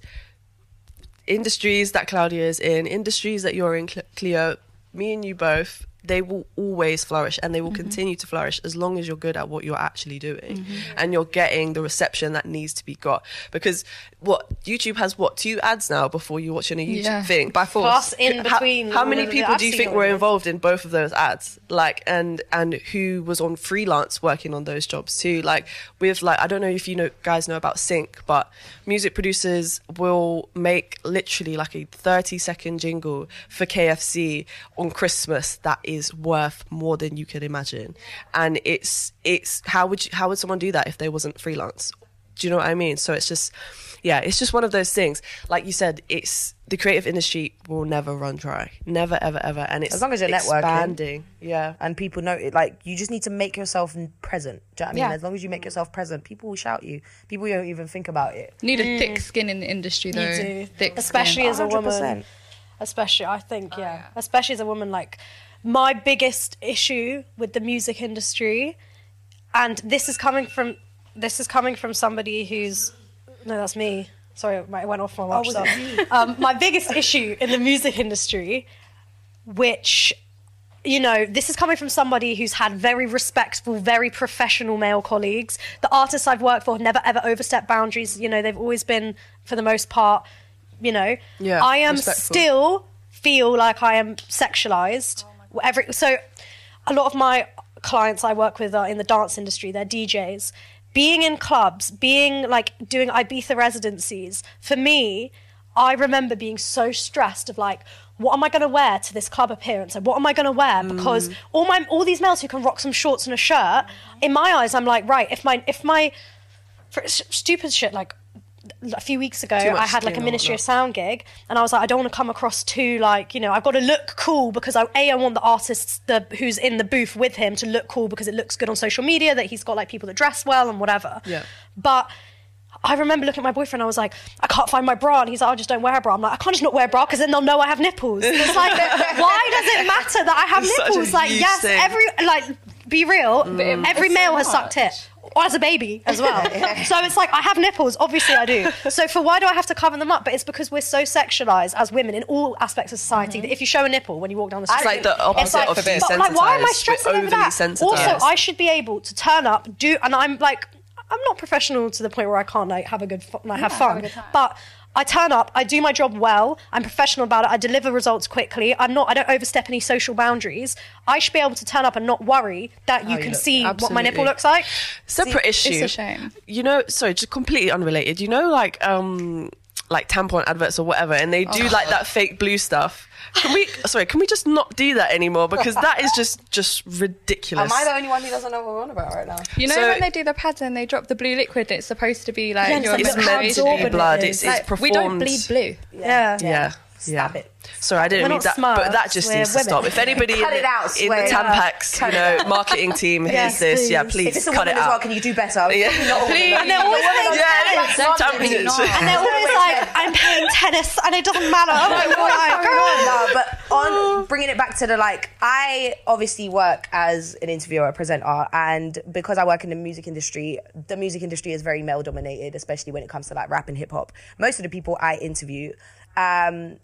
industries that Klaudia is in, industries that you're in, Cle- Cleo, me and you both, they will always flourish and they will mm-hmm. continue to flourish as long as you're good at what you're actually doing mm-hmm. and you're getting the reception that needs to be got. Because what YouTube has what two ads now before you watch on a YouTube Yeah, thing by force. Plus in how- between. How, all many people do you think were involved in both of those ads? Like, and and who was on freelance working on those jobs too? Like, with like, I don't know if you know guys know about Sync, but music producers will make literally like a thirty second jingle for KFC on Christmas that is worth more than you can imagine. And it's it's how would you, how would someone do that if they wasn't freelance? Do you know what I mean? So it's just, yeah, it's just one of those things. Like you said, it's the creative industry will never run dry, never, ever, ever, and it's As long as you're networking. Yeah, and people know it. Like you just need to make yourself present. Do you know what I mean? Yeah. As long as you make yourself present, people will shout you. People don't even think about it. Need a mm. thick skin in the industry, though. You do, Thick especially skin. as a woman. 100%. Especially, I think, oh, yeah. Especially as a woman, like my biggest issue with the music industry, and this is coming from this is coming from somebody who's no, that's me. Sorry, I went off my watch. was so. it um, my biggest issue in the music industry, which you know, this is coming from somebody who's had very respectful, very professional male colleagues. The artists I've worked for have never ever overstepped boundaries. You know, they've always been, for the most part, you know. Yeah, I am respectful. still feel like I am sexualized. Every so, a lot of my clients I work with are in the dance industry. They're DJs. Being in clubs, being like doing Ibiza residencies, for me, I remember being so stressed of like, what am I going to wear to this club appearance? And what am I going to wear? Mm. Because all my all these males who can rock some shorts and a shirt, in my eyes, I'm like, right, if my if my for stupid shit like a few weeks ago I had like a Ministry of. Sound gig and I was like I don't want to come across too like you know I've got to look cool because I a I want the artists the who's in the booth with him to look cool because it looks good on social media that he's got like people that dress well and whatever Yeah. but I remember looking at my boyfriend. I was like, I can't find my bra, and he's like, I just don't wear a bra. I'm like, I can't just not wear a bra because then they'll know I have nipples. It's like, why does it matter that I have It's nipples? Like, yes, thing. every like, be real. Mm. it Every male so has sucked it. Or as a baby as well. so it's like I have nipples, obviously I do. So for why do I have to cover them up? But it's because we're so sexualized as women in all aspects of society mm-hmm. that if you show a nipple when you walk down the street, It's like the opposite like, of being but, like, why am I stressing over that? sensitized. Also, I should be able to turn up, do, and I'm like, I'm not professional to the point where I can't like have a good, fu- like have have fun, but. I turn up, I do my job well, I'm professional about it, I deliver results quickly, I'm not I don't overstep any social boundaries. I should be able to turn up and not worry that you you can look. see what my nipple looks like. Separate issue. It's a shame. You know, sorry, just completely unrelated. You know, like um, like tampon adverts or whatever, and they do Oh. like that fake blue stuff. Can we? Sorry, can we just not do that anymore? Because that is just just ridiculous. Am I the only one who doesn't know what we're on about right now? You know So- when they do the pads and they drop the blue liquid, it's supposed to be like Yeah, it's your like it's meant pads to be blood. it It's, is. it's like, performed. we don't bleed blue. Yeah. Yeah. Stop yeah. it. Sorry, I didn't mean that, but that just needs to women. stop. If anybody in, it out, in the. Tampax, you know, marketing team hears Yes, this, yeah, please. please If cut it as well, out. can you do better? Yeah. Not Please. And they're always Women saying don't Yeah, like don't And they're always like, I'm playing tennis and it doesn't matter. I'm like, "Why, no, but on bringing it back to the like, I obviously work as an interviewer, a presenter, and because I work in the music industry, the music industry is very male dominated, especially when it comes to like rap and hip hop. Most of the people I interview, um,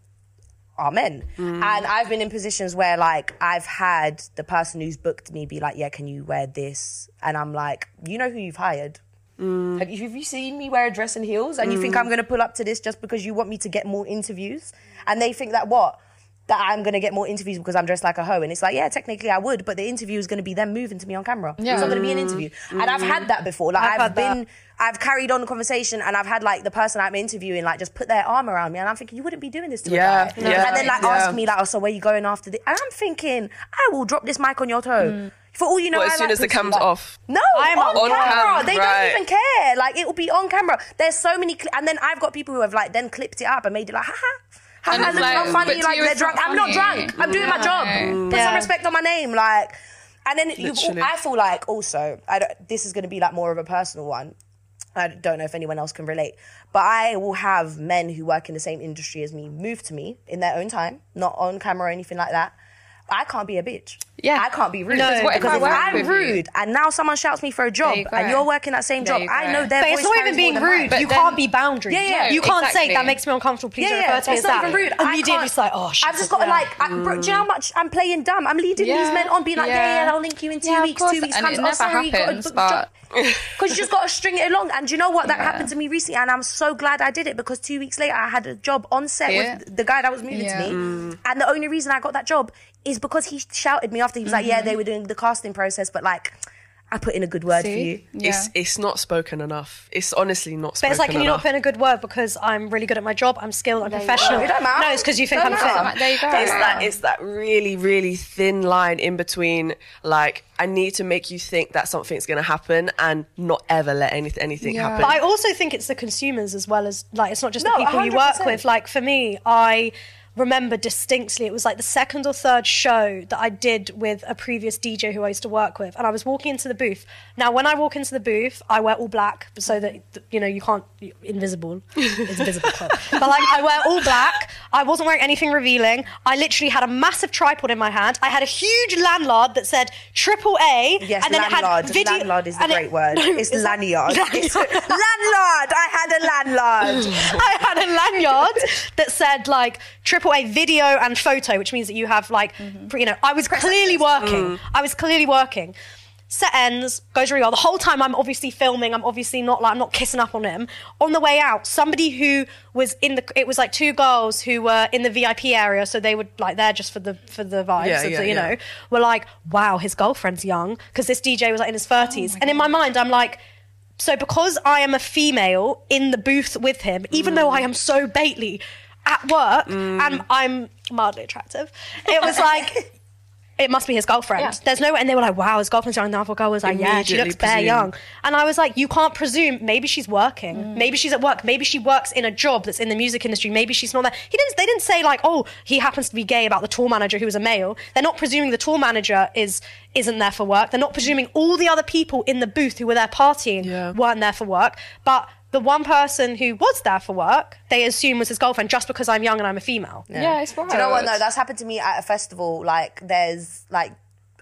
are men. And mm. I've been in positions where like I've had the person who's booked me be like, yeah, can you wear this? And I'm like, you know who you've hired. Mm. Have, you, have you seen me wear a dress and heels? And you think mm. I'm going to pull up to this just because you want me to get more interviews? And they think that what? That I'm going to get more interviews because I'm dressed like a hoe. And it's like, yeah, technically I would, but the interview is going to be them moving to me on camera. Yeah. It's not going to be an interview. And I've had that before. Like I've I've, had that. been, I've carried on the conversation and I've had like the person I'm interviewing like just put their arm around me. And I'm thinking, you wouldn't be doing this to Yeah, a guy. yeah, and then like yeah. ask me like, oh, so where you going after this? And I'm thinking, I will drop this mic on your toe. Mm. For all you know, What, as I soon like as the pussy, cam's like- off? No, I'm on, on camera. cam, They right. don't even care. Like it will be on camera. There's so many, cli- and then I've got people who have like then clipped it up and made it like, haha. And it's look like, how funny, like they're drunk. not I'm not drunk. I'm doing my job. No. Put Yeah. some respect on my name, like. And then you, I feel like also, I don't, this is going to be like more of a personal one. I don't know if anyone else can relate, but I will have men who work in the same industry as me move to me in their own time, not on camera or anything like that. I can't be a bitch. Yeah. I can't be rude. No, because I if work I'm with you? rude and now someone shouts me for a job you and you're working that same There job, I go. know their But voice it's not even being more than mine. rude. But you then- can't be boundaries. Yeah, yeah. You can't say that makes me uncomfortable. Please Yeah, don't yeah, refer to me it's not that. even rude. I Immediately, can't- it's like, oh, shit. I've just got to like, I, bro, do you know how mm. much I'm playing dumb? I'm leading these men on, being like, yeah, yeah. yeah, I'll link you in two Yeah, weeks, two weeks and comes. it oh, never sorry, happens, you got but- because you just got to string it along. And do you know what? That happened to me recently, and I'm so glad I did it because two weeks later I had a job on set with the guy that was moving to me, mm. and the only reason I got that job is because he shouted me after. He was like, "Yeah, they mm-hmm. were doing the casting process, but like." I put in a good word for you. Yeah. It's it's not spoken enough. It's honestly not But spoken it's like, can you not enough. put in a good word because I'm really good at my job, I'm skilled, I'm professional. It don't matter. No, it's because you think Don't I'm matter. fit. There you go. It's that it's that really really thin line in between like I need to make you think that something's going to happen and not ever let anything anything Yeah. happen. But I also think it's the consumers as well as like it's not just No, the people you work 100%. with. Like for me, I remember distinctly it was like the second or third show that I did with a previous DJ who I used to work with, and I was walking into the booth. Now, when I walk into the booth, I wear all black so that you know you can't invisible. It's visible, club. but like I wear all black. I wasn't wearing anything revealing. I literally had a massive tripod in my hand. I had a huge landlord that said triple A. Yes, and then landlord. it had video. landlord is the and it- great word. No, it's that- lanyard. It's- landlord. I had a landlord. I had a lanyard that said like triple A video and photo, which means that you have like, you know, I was clearly working. Mm. I was clearly working. Set ends, goes really well. The whole time I'm obviously filming. I'm obviously not like I'm not kissing up on him. On the way out, somebody who was in the it was like two girls who were in the VIP area, so they were like there just for the for the vibes, Yeah, yeah, the, you yeah. know, were like, wow, his girlfriend's young because this DJ was like in his thirties, and in my mind, I'm like. So because I am a female in the booth with him, even though mm. I am so Bately at work and I'm mildly attractive, it was like it must be his girlfriend. Yeah. There's no way. and they were like, wow, his girlfriend's young. And the other girl was like, yeah, she looks bare young. And I was like, you can't presume. Maybe she's working. Mm. Maybe she's at work. Maybe she works in a job that's in the music industry. Maybe she's not there. He didn't. They didn't say like, oh, he happens to be gay about the tour manager who was a male. They're not presuming the tour manager is isn't there for work. They're not presuming all the other people in the booth who were there partying Yeah. weren't there for work. But the one person who was there for work, they assume was his girlfriend just because I'm young and I'm a female. Yeah, it's right. Do you know what? No, that's happened to me at a festival. Like, there's like.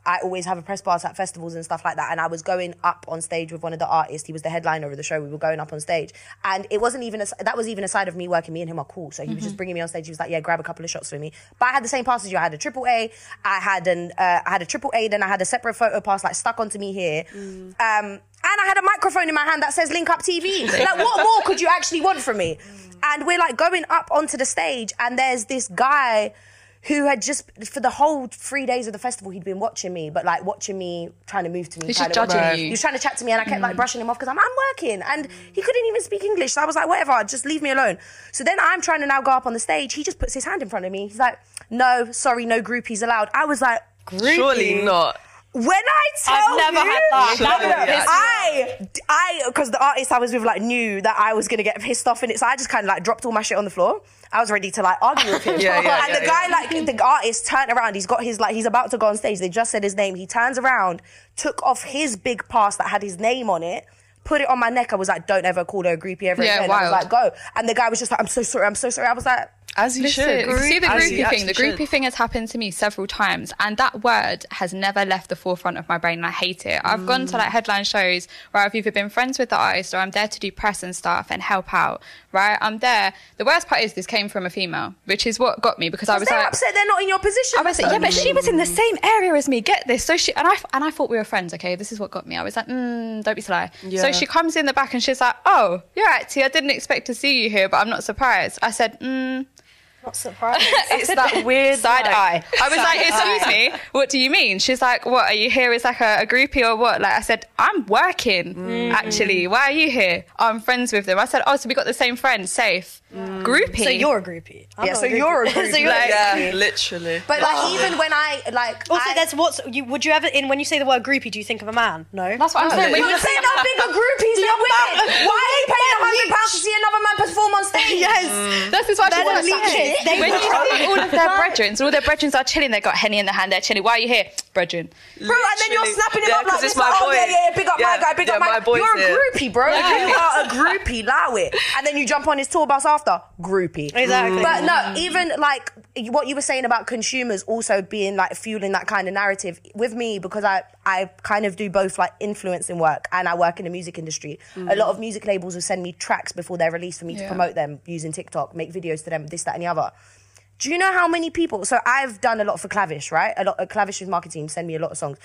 I always have a press pass at festivals and stuff like that. And I was going up on stage with one of the artists. He was the headliner of the show. We were going up on stage. And it wasn't even, a, that was even a side of me working. Me and him are cool. So he was Mm-hmm. just bringing me on stage. He was like, yeah, grab a couple of shots for me. But I had the same pass as you. I had a triple A. I had an, uh, I had a triple A. Then I had a separate photo pass like stuck onto me here. Mm. Um, and I had a microphone in my hand that says LinkUp TV. like, what more could you actually want from me? And we're like going up onto the stage, and there's this guy who had just for the whole three days of the festival he'd been watching me, but like watching me trying to move to me. He's just judging you. He was trying to chat to me, and I kept like mm. brushing him off because I'm I'm working, and he couldn't even speak English. So I was like, whatever, just leave me alone. So then I'm trying to now go up on the stage. He just puts his hand in front of me. He's like, no, sorry, no groupies allowed. I was like. Surely not. When I tell I've never you, had that. That would No, piss I, I, because the artist I was with like knew that I was gonna get pissed off in it, so I just kind of like dropped all my shit on the floor. I was ready to like argue with him. Yeah, yeah, and yeah, the guy, like the artist, turned around. He's got his like he's about to go on stage. They just said his name. He turns around, took off his big pass that had his name on it. Put it on my neck. I was like, "Don't ever call her a groupie ever Yeah, again." I was like, "Go!" And the guy was just like, "I'm so sorry. I'm so sorry." I was like, As you Listen, should. see the groupie thing. The groupie should. thing has happened to me several times, and that word has never left the forefront of my brain. And I hate it. I've gone to like headline shows where I've either been friends with the artist or I'm there to do press and stuff and help out. Right? I'm there. The worst part is this came from a female, which is what got me because I was "They're like, upset. They're not in your position." I was like, yeah, but she was in the same area as me. Get this. So she and I and I thought we were friends. Okay, this is what got me. I was like, mm, don't be sly. Yeah. So she comes in the back and she's like, oh, you're actually. I didn't expect to see you here, but I'm not surprised. I said, mm, Not surprised. It's that weird side like- eye. I was like, excuse me, what do you mean? She's like, what are you here as like a, a groupie or what? Like I said, I'm working Mm. actually. Why are you here? I'm friends with them. I said, oh, so we got the same friends. Safe. Groupie. so you're a groupie. I'm Yeah, not so you're a so groupie. you're Like- Yeah, literally. But like, even when I like, Also, I, that's what's you. Would you ever in when you say the word groupie? Do you think of a man? No. That's what I'm saying. You're you saying how big a groupies are women. Why are you paying a hundred pounds to see another man perform on stage? yes. That's just why she They're wants the They all of their brethren, all their brethren are chilling. They've got henny in their hand. They're chilling. Why are you here, brethren? Bro, and then you're snapping him Yeah, up like this. my like, oh, boy. yeah, yeah, yeah, big up my guy, big yeah, up my, my boy's You're a groupie, bro. You are a groupie, allow it. And then you jump on his tour bus after, groupie. Exactly. But no, even like what you were saying about consumers also being like fueling that kind of narrative with me because I I kind of do both like influencing work and I work in the music industry. A mm. lot of music labels will send me tracks before they're released for me to promote them using TikTok, make videos to them, this, that, and the other. Do you know how many people? So I've done a lot for Clavish, right? A lot uh, of Clavish's marketing send me a lot of songs.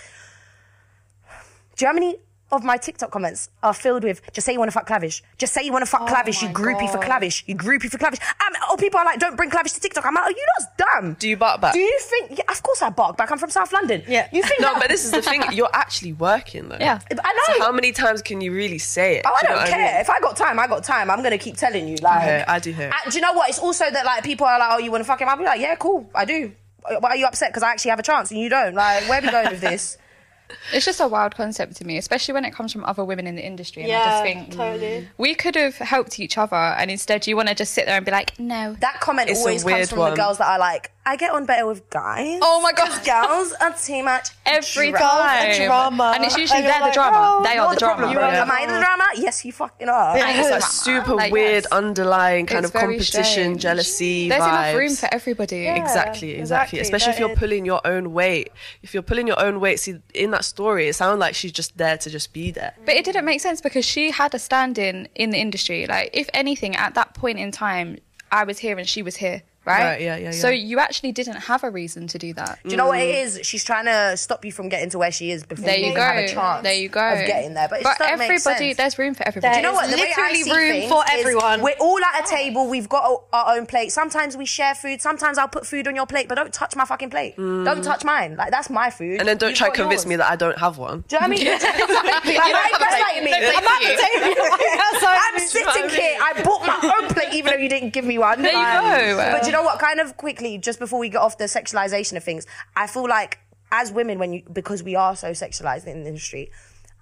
Do you know how many of my TikTok comments are filled with just say you want to fuck Clavish? Just say you want to fuck Clavish, you my groupie for Clavish, you groupie for Clavish. Um, or people are like, don't bring Clavish to TikTok. I'm like, oh, you lot's dumb. Do you bark back? Do you think? Yeah, of course I bark back. I'm from South London. Yeah. You think? No, that- but this is the thing. You're actually working though. Yeah. I know. So how many times can you really say it? Oh, I Do you know don't what care. mean? If I got time, I got time. I'm gonna keep telling you. Like, Okay, I do hear. And do you know what? It's also that like people are like, oh, you want to fuck him? I'll be like, yeah, cool, I do. Why are you upset? Because I actually have a chance and you don't. Like, where are we going with this? It's just a wild concept to me, especially when it comes from other women in the industry. And I Yeah, just think mm, totally. we could have helped each other, and instead you want to just sit there and be like, no. That comment It's always comes from one. the girls that are like, I get on better with guys. Oh my God. 'cause girls are too much Every drama. time. drama. And it's usually And you're they're the drama. oh, they You're are the, the drama. problem, You are the Am I the drama? Yes, you fucking are. Yeah. It's that Like, super like, weird yes. underlying kind It's of competition, strange. jealousy, There's enough room for everybody. Exactly, Yeah, exactly. exactly. Especially if you're is- pulling your own weight. If you're pulling your own weight, see, in that story, it sounded like she's just there to just be there. But it didn't make sense because she had a stand in in the industry. Like, if anything, at that point in time, I was here and she was here, right? Right, yeah, yeah, So you actually didn't have a reason to do that. Do you know what it is? She's trying to stop you from getting to where she is before There you you even have a go. chance There you go. of getting there. But, it but just don't everybody, sense. there's room for everybody. Do you know what? There's The way I literally see room things for is everyone. We're all at a table. We've got our- our own plate. Sometimes we share food. Sometimes I'll put food on your plate, but don't touch my fucking plate. Don't touch mine. Like that's my food. Mm. And then don't You've try got to convince yours. me that I don't have one. Do you know what I mean? like, why have a plate. gaslighting me? No plate I'm at the table. I'm I'm sitting here. I bought my own plate, even though you didn't give me one. There you go. Know what? Kind of quickly, just before we get off the sexualization of things, I feel like as women, when you because we are so sexualized in the industry.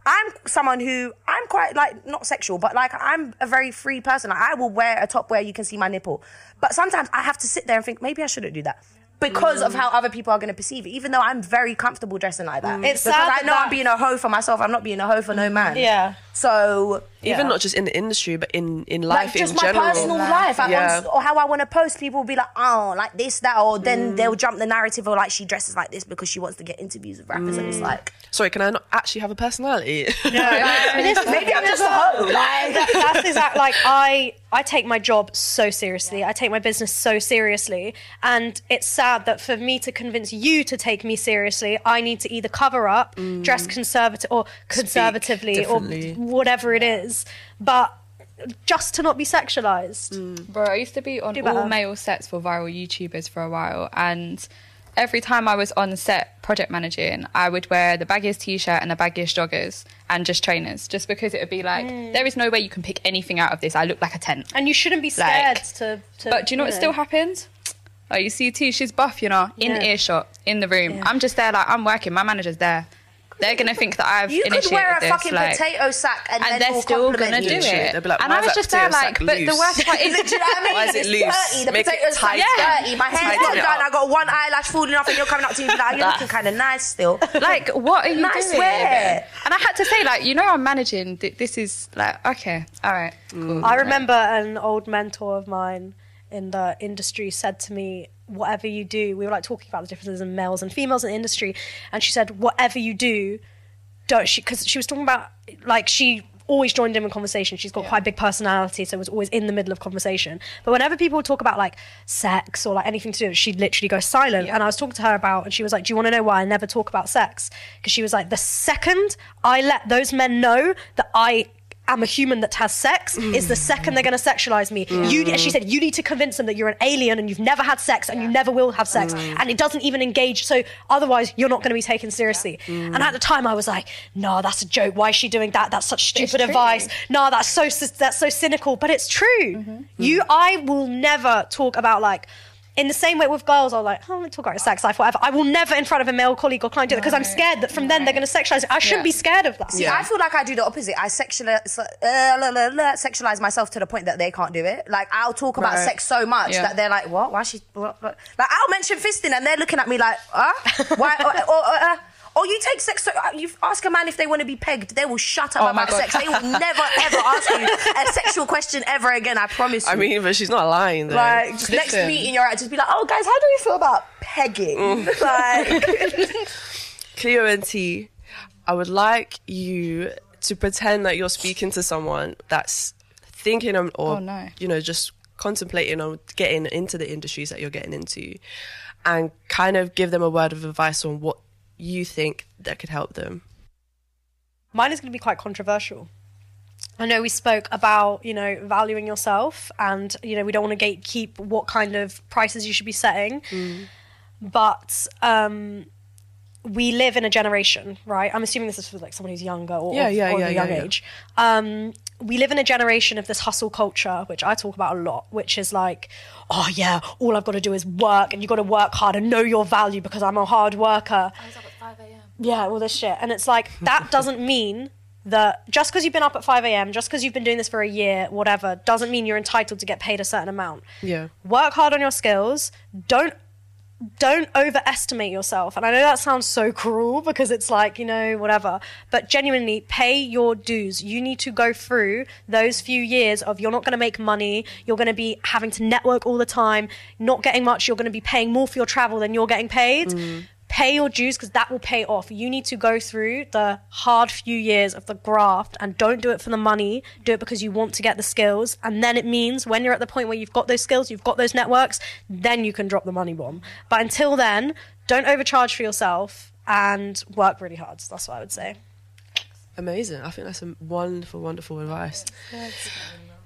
I'm someone who I'm quite like not sexual, but like I'm a very free person. Like, I will wear a top where you can see my nipple, but sometimes I have to sit there and think maybe I shouldn't do that because of mm. how other people are going to perceive it. Even though I'm very comfortable dressing like that, mm. It's because sad I that know I'm being a hoe for myself. I'm not being a hoe for no man. Yeah. So Even Yeah. not just in the industry, but in, in life like just in my general. personal life, I Yeah. want, or how I want to post. People will be like, oh, like this, that, or then mm. they'll jump the narrative or like she dresses like this because she wants to get interviews with rappers, and it's like, Sorry, can I not actually have a personality? Yeah. Maybe I'm just a hoe. Like, That- that's exactly like I I take my job so seriously. I take my business so seriously, and it's sad that for me to convince you to take me seriously, I need to either cover up, mm. dress conservative or conservatively, or whatever it is. But just to not be sexualized. Mm. Bro, I used to be on all male sets for viral YouTubers for a while, and every time I was on set project managing, I would wear the baggiest t-shirt and the baggiest joggers and just trainers, just because it would be like, Mm. there is no way you can pick anything out of this. I look like a tent. And you shouldn't be scared Like- to, to. But do you know what still happens? Like you see T, she's buff, you know, in Yeah. earshot, in the room. Yeah. I'm just there, like I'm working. My manager's there. They're gonna think that I've You could wear a this, fucking like, potato sack and, and then they're we'll still gonna do it. they'll like, and I was just there, like, sack but the worst part is, Do you know what I mean? Why is it it's loose? dirty. The Make it potato sack's tight. dirty. My hair's not it done. I got one eyelash falling off, and you're coming up to me like, "You're looking kind of nice still." like, what are you Nice doing? wear. And I had to say, like, you know, I'm managing. This is like, okay, all right, cool. I remember an old mentor of mine in the industry said to me, "Whatever you do," we were like talking about the differences in males and females in the industry, and she said, "Whatever you do, don't she?" Because she was talking about like she always joined in with conversation. She's got quite a big personality, so was always in the middle of conversation. But whenever people would talk about like sex or like anything to do, she'd literally go silent. And I was talking to her about, and she was like, "Do you want to know why I never talk about sex?" Because she was like, "The second I let those men know that I." am a human that has sex is the second they're going to sexualize me. Mm. You, and she said, you need to convince them that you're an alien and you've never had sex and you never will have sex. Mm. And it doesn't even engage. So otherwise, you're not going to be taken seriously. Mm. And at the time, I was like, no, that's a joke. Why is she doing that? That's such stupid advice. No, that's so that's so cynical. But it's true. Mm-hmm. You, I will never talk about like. In the same way with girls, I'm like, oh, I'm going to talk about your sex life, whatever. I will never, in front of a male colleague or client, do that because I'm scared that from then they're going to sexualize it. I shouldn't Yeah. be scared of that. See, I feel like I do the opposite. I sexualize, uh, la, la, la, sexualize myself to the point that they can't do it. Like I'll talk about Right. sex so much Yeah. that they're like, "What? Why she?" What, what? Like I'll mention fisting, and they're looking at me like, "Huh? Why?" or, or, or, uh, or you take sex. So uh, you ask a man if they want to be pegged, they will shut up Oh about sex. They will never ever ask you a sexual question ever again. I promise you. I mean, but she's not lying though. like just next meeting, you're at just be like, "Oh, guys, how do we feel about pegging?" Mm. Like. Cleo and T, I would like you to pretend that you're speaking to someone that's thinking of, or Oh, no. you know, just contemplating on getting into the industries that you're getting into, and kind of give them a word of advice on what you think that could help them. Mine is going to be quite controversial. I know we spoke about, you know, valuing yourself and, you know, we don't want to gatekeep what kind of prices you should be setting. But um, we live in a generation, right? I'm assuming this is for like someone who's younger or, Yeah, yeah, or yeah, a young age. Um, we live in a generation of this hustle culture, which I talk about a lot, which is like, oh yeah, all I've got to do is work and you've got to work hard and know your value because I'm a hard worker. I was up at 5 a.m. Yeah, all this shit. And it's like, that doesn't mean that just because you've been up at 5 a.m., just because you've been doing this for a year, whatever, doesn't mean you're entitled to get paid a certain amount. Yeah. Work hard on your skills. Don't don't overestimate yourself. And I know that sounds so cruel because it's like, you know, whatever. But genuinely, pay your dues. You need to go through those few years of you're not going to make money, you're going to be having to network all the time, not getting much, you're going to be paying more for your travel than you're getting paid. Mm. Pay your dues because that will pay off. You need to go through the hard few years of the graft and don't do it for the money. Do it because you want to get the skills. And then it means when you're at the point where you've got those skills, you've got those networks, then you can drop the money bomb. But until then, don't overcharge for yourself and work really hard. That's what I would say. Amazing. I think that's some wonderful, wonderful advice.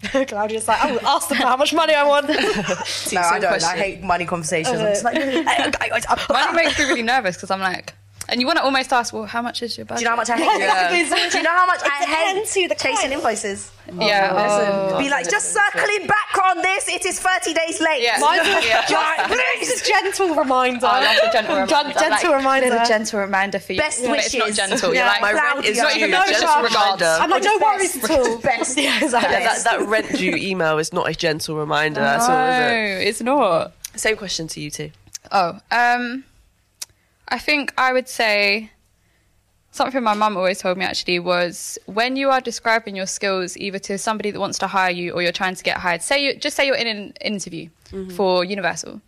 Klaudia's like, I will ask them how much money I want. no, I don't. I hate money conversations. Uh, I'm just like, Money makes me really nervous because I'm like, and you want to almost ask, well, how much is your budget? Do you know how much I hate? Yeah. Do you know how much I depends hate who the chasing client- invoices? Yeah. Oh. be like, just circling back on this. It is thirty days late. Yeah. Mine's a, Yeah. just, a gentle reminder. I love a gentle reminder. Gentle like, reminder. A gentle reminder for you. Best but It's not gentle. Yeah. You're like, My rent is yard. due. No, Gentle Sharp. reminder. I'm like, no worries at all. Best. Yeah, exactly. that, that rent due email is not a gentle reminder. That's all, is no, it? it's not. Same question to you too. Oh, um, I think I would say something my mum always told me actually was when you are describing your skills either to somebody that wants to hire you or you're trying to get hired. Say you just say you're in an interview mm-hmm. for Universal.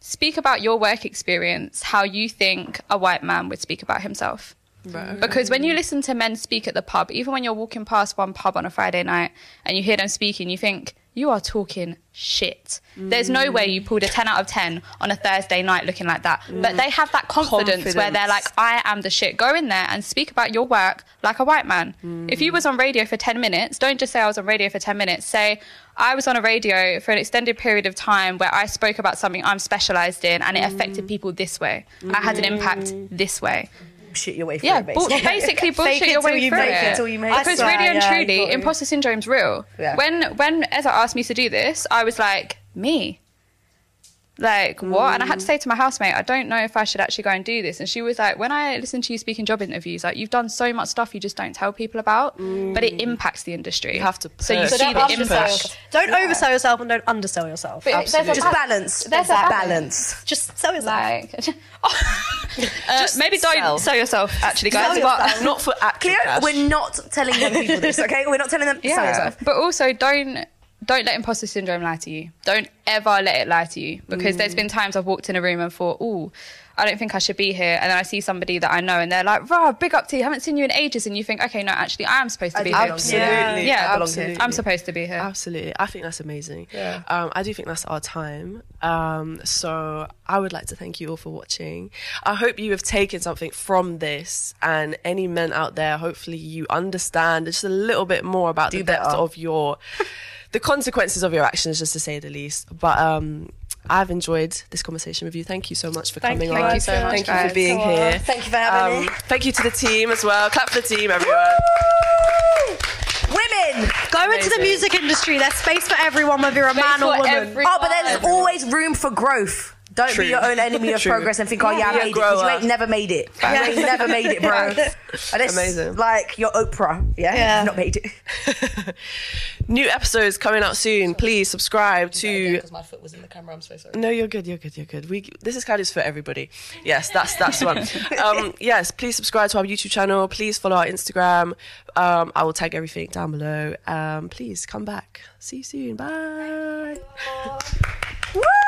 Speak about your work experience, how you think a white man would speak about himself. Right. Because when you listen to men speak at the pub, even when you're walking past one pub on a Friday night and you hear them speaking, you think you are talking shit. There's no way you pulled a 10 out of 10 on a Thursday night looking like that. But they have that confidence, where they're like, I am the shit. Go in there and speak about your work like a white man. If you was on radio for 10 minutes, don't just say I was on radio for 10 minutes. Say, I was on a radio for an extended period of time where I spoke about something I'm specialized in and it affected mm. people this way. I had an impact mm. this way. Shit your way through Yeah, it, basically. basically bullshit it your way you through make it. it. you make. Because really and yeah, truly, imposter syndrome's real. Yeah. When when Ezra asked me to do this, I was like, me. Like what? And I had to say to my housemate, I don't know if I should actually go and do this. And she was like, when I listen to you speak in job interviews, like you've done so much stuff you just don't tell people about, but it impacts the industry. You have to So you push. see the impact. Don't oversell yourself and don't undersell yourself. But Absolutely. Just balance. There's a balance. Just sell yourself. Like, uh, maybe don't sell. sell yourself, actually, guys. Sell but. Not for actual Cleo, we're not telling young people this, okay? We're not telling them sell yeah. yourself. But also don't don't let imposter syndrome lie to you. Don't ever let it lie to you because there's been times I've walked in a room and thought, "Oh, I don't think I should be here," and then I see somebody that I know and they're like, "Rah, big up to you. Haven't seen you in ages," and you think, "Okay, no, actually, I am supposed to I be do here." Absolutely. here. Yeah, absolutely. I'm supposed to be here. Absolutely. I think that's amazing. Yeah. Um, I do think that's our time. Um, so I would like to thank you all for watching. I hope you have taken something from this and any men out there, hopefully you understand just a little bit more about Do the depth better. of your, the consequences of your actions, just to say the least. But, um, I've enjoyed this conversation with you. Thank you so much for Thank coming you on. Thank you so much, Thank you for guys. being on. here. Thank you for having Um, me. thank you to the team as well. Clap for the team, everyone. Women! Go into the music industry. There's space for everyone, whether you're a Space man or woman. everyone. Oh, but there's always room for growth. Don't True. be your own enemy of True. progress and think, oh yeah, I Be a made it. 'cause you ain't never made it. You ain't never made it, bro. And it's Amazing. Like your Oprah. Yeah? Yeah. You've not made it. New episodes coming out soon. Please subscribe to Because my foot was in the camera, I'm so sorry. No, you're good. You're good. You're good. We this is kind of for everybody. Yes, that's that's one. Um, yes, please subscribe to our YouTube channel. Please follow our Instagram. Um, I will tag everything down below. Um, please come back. See you soon. Bye. Uh!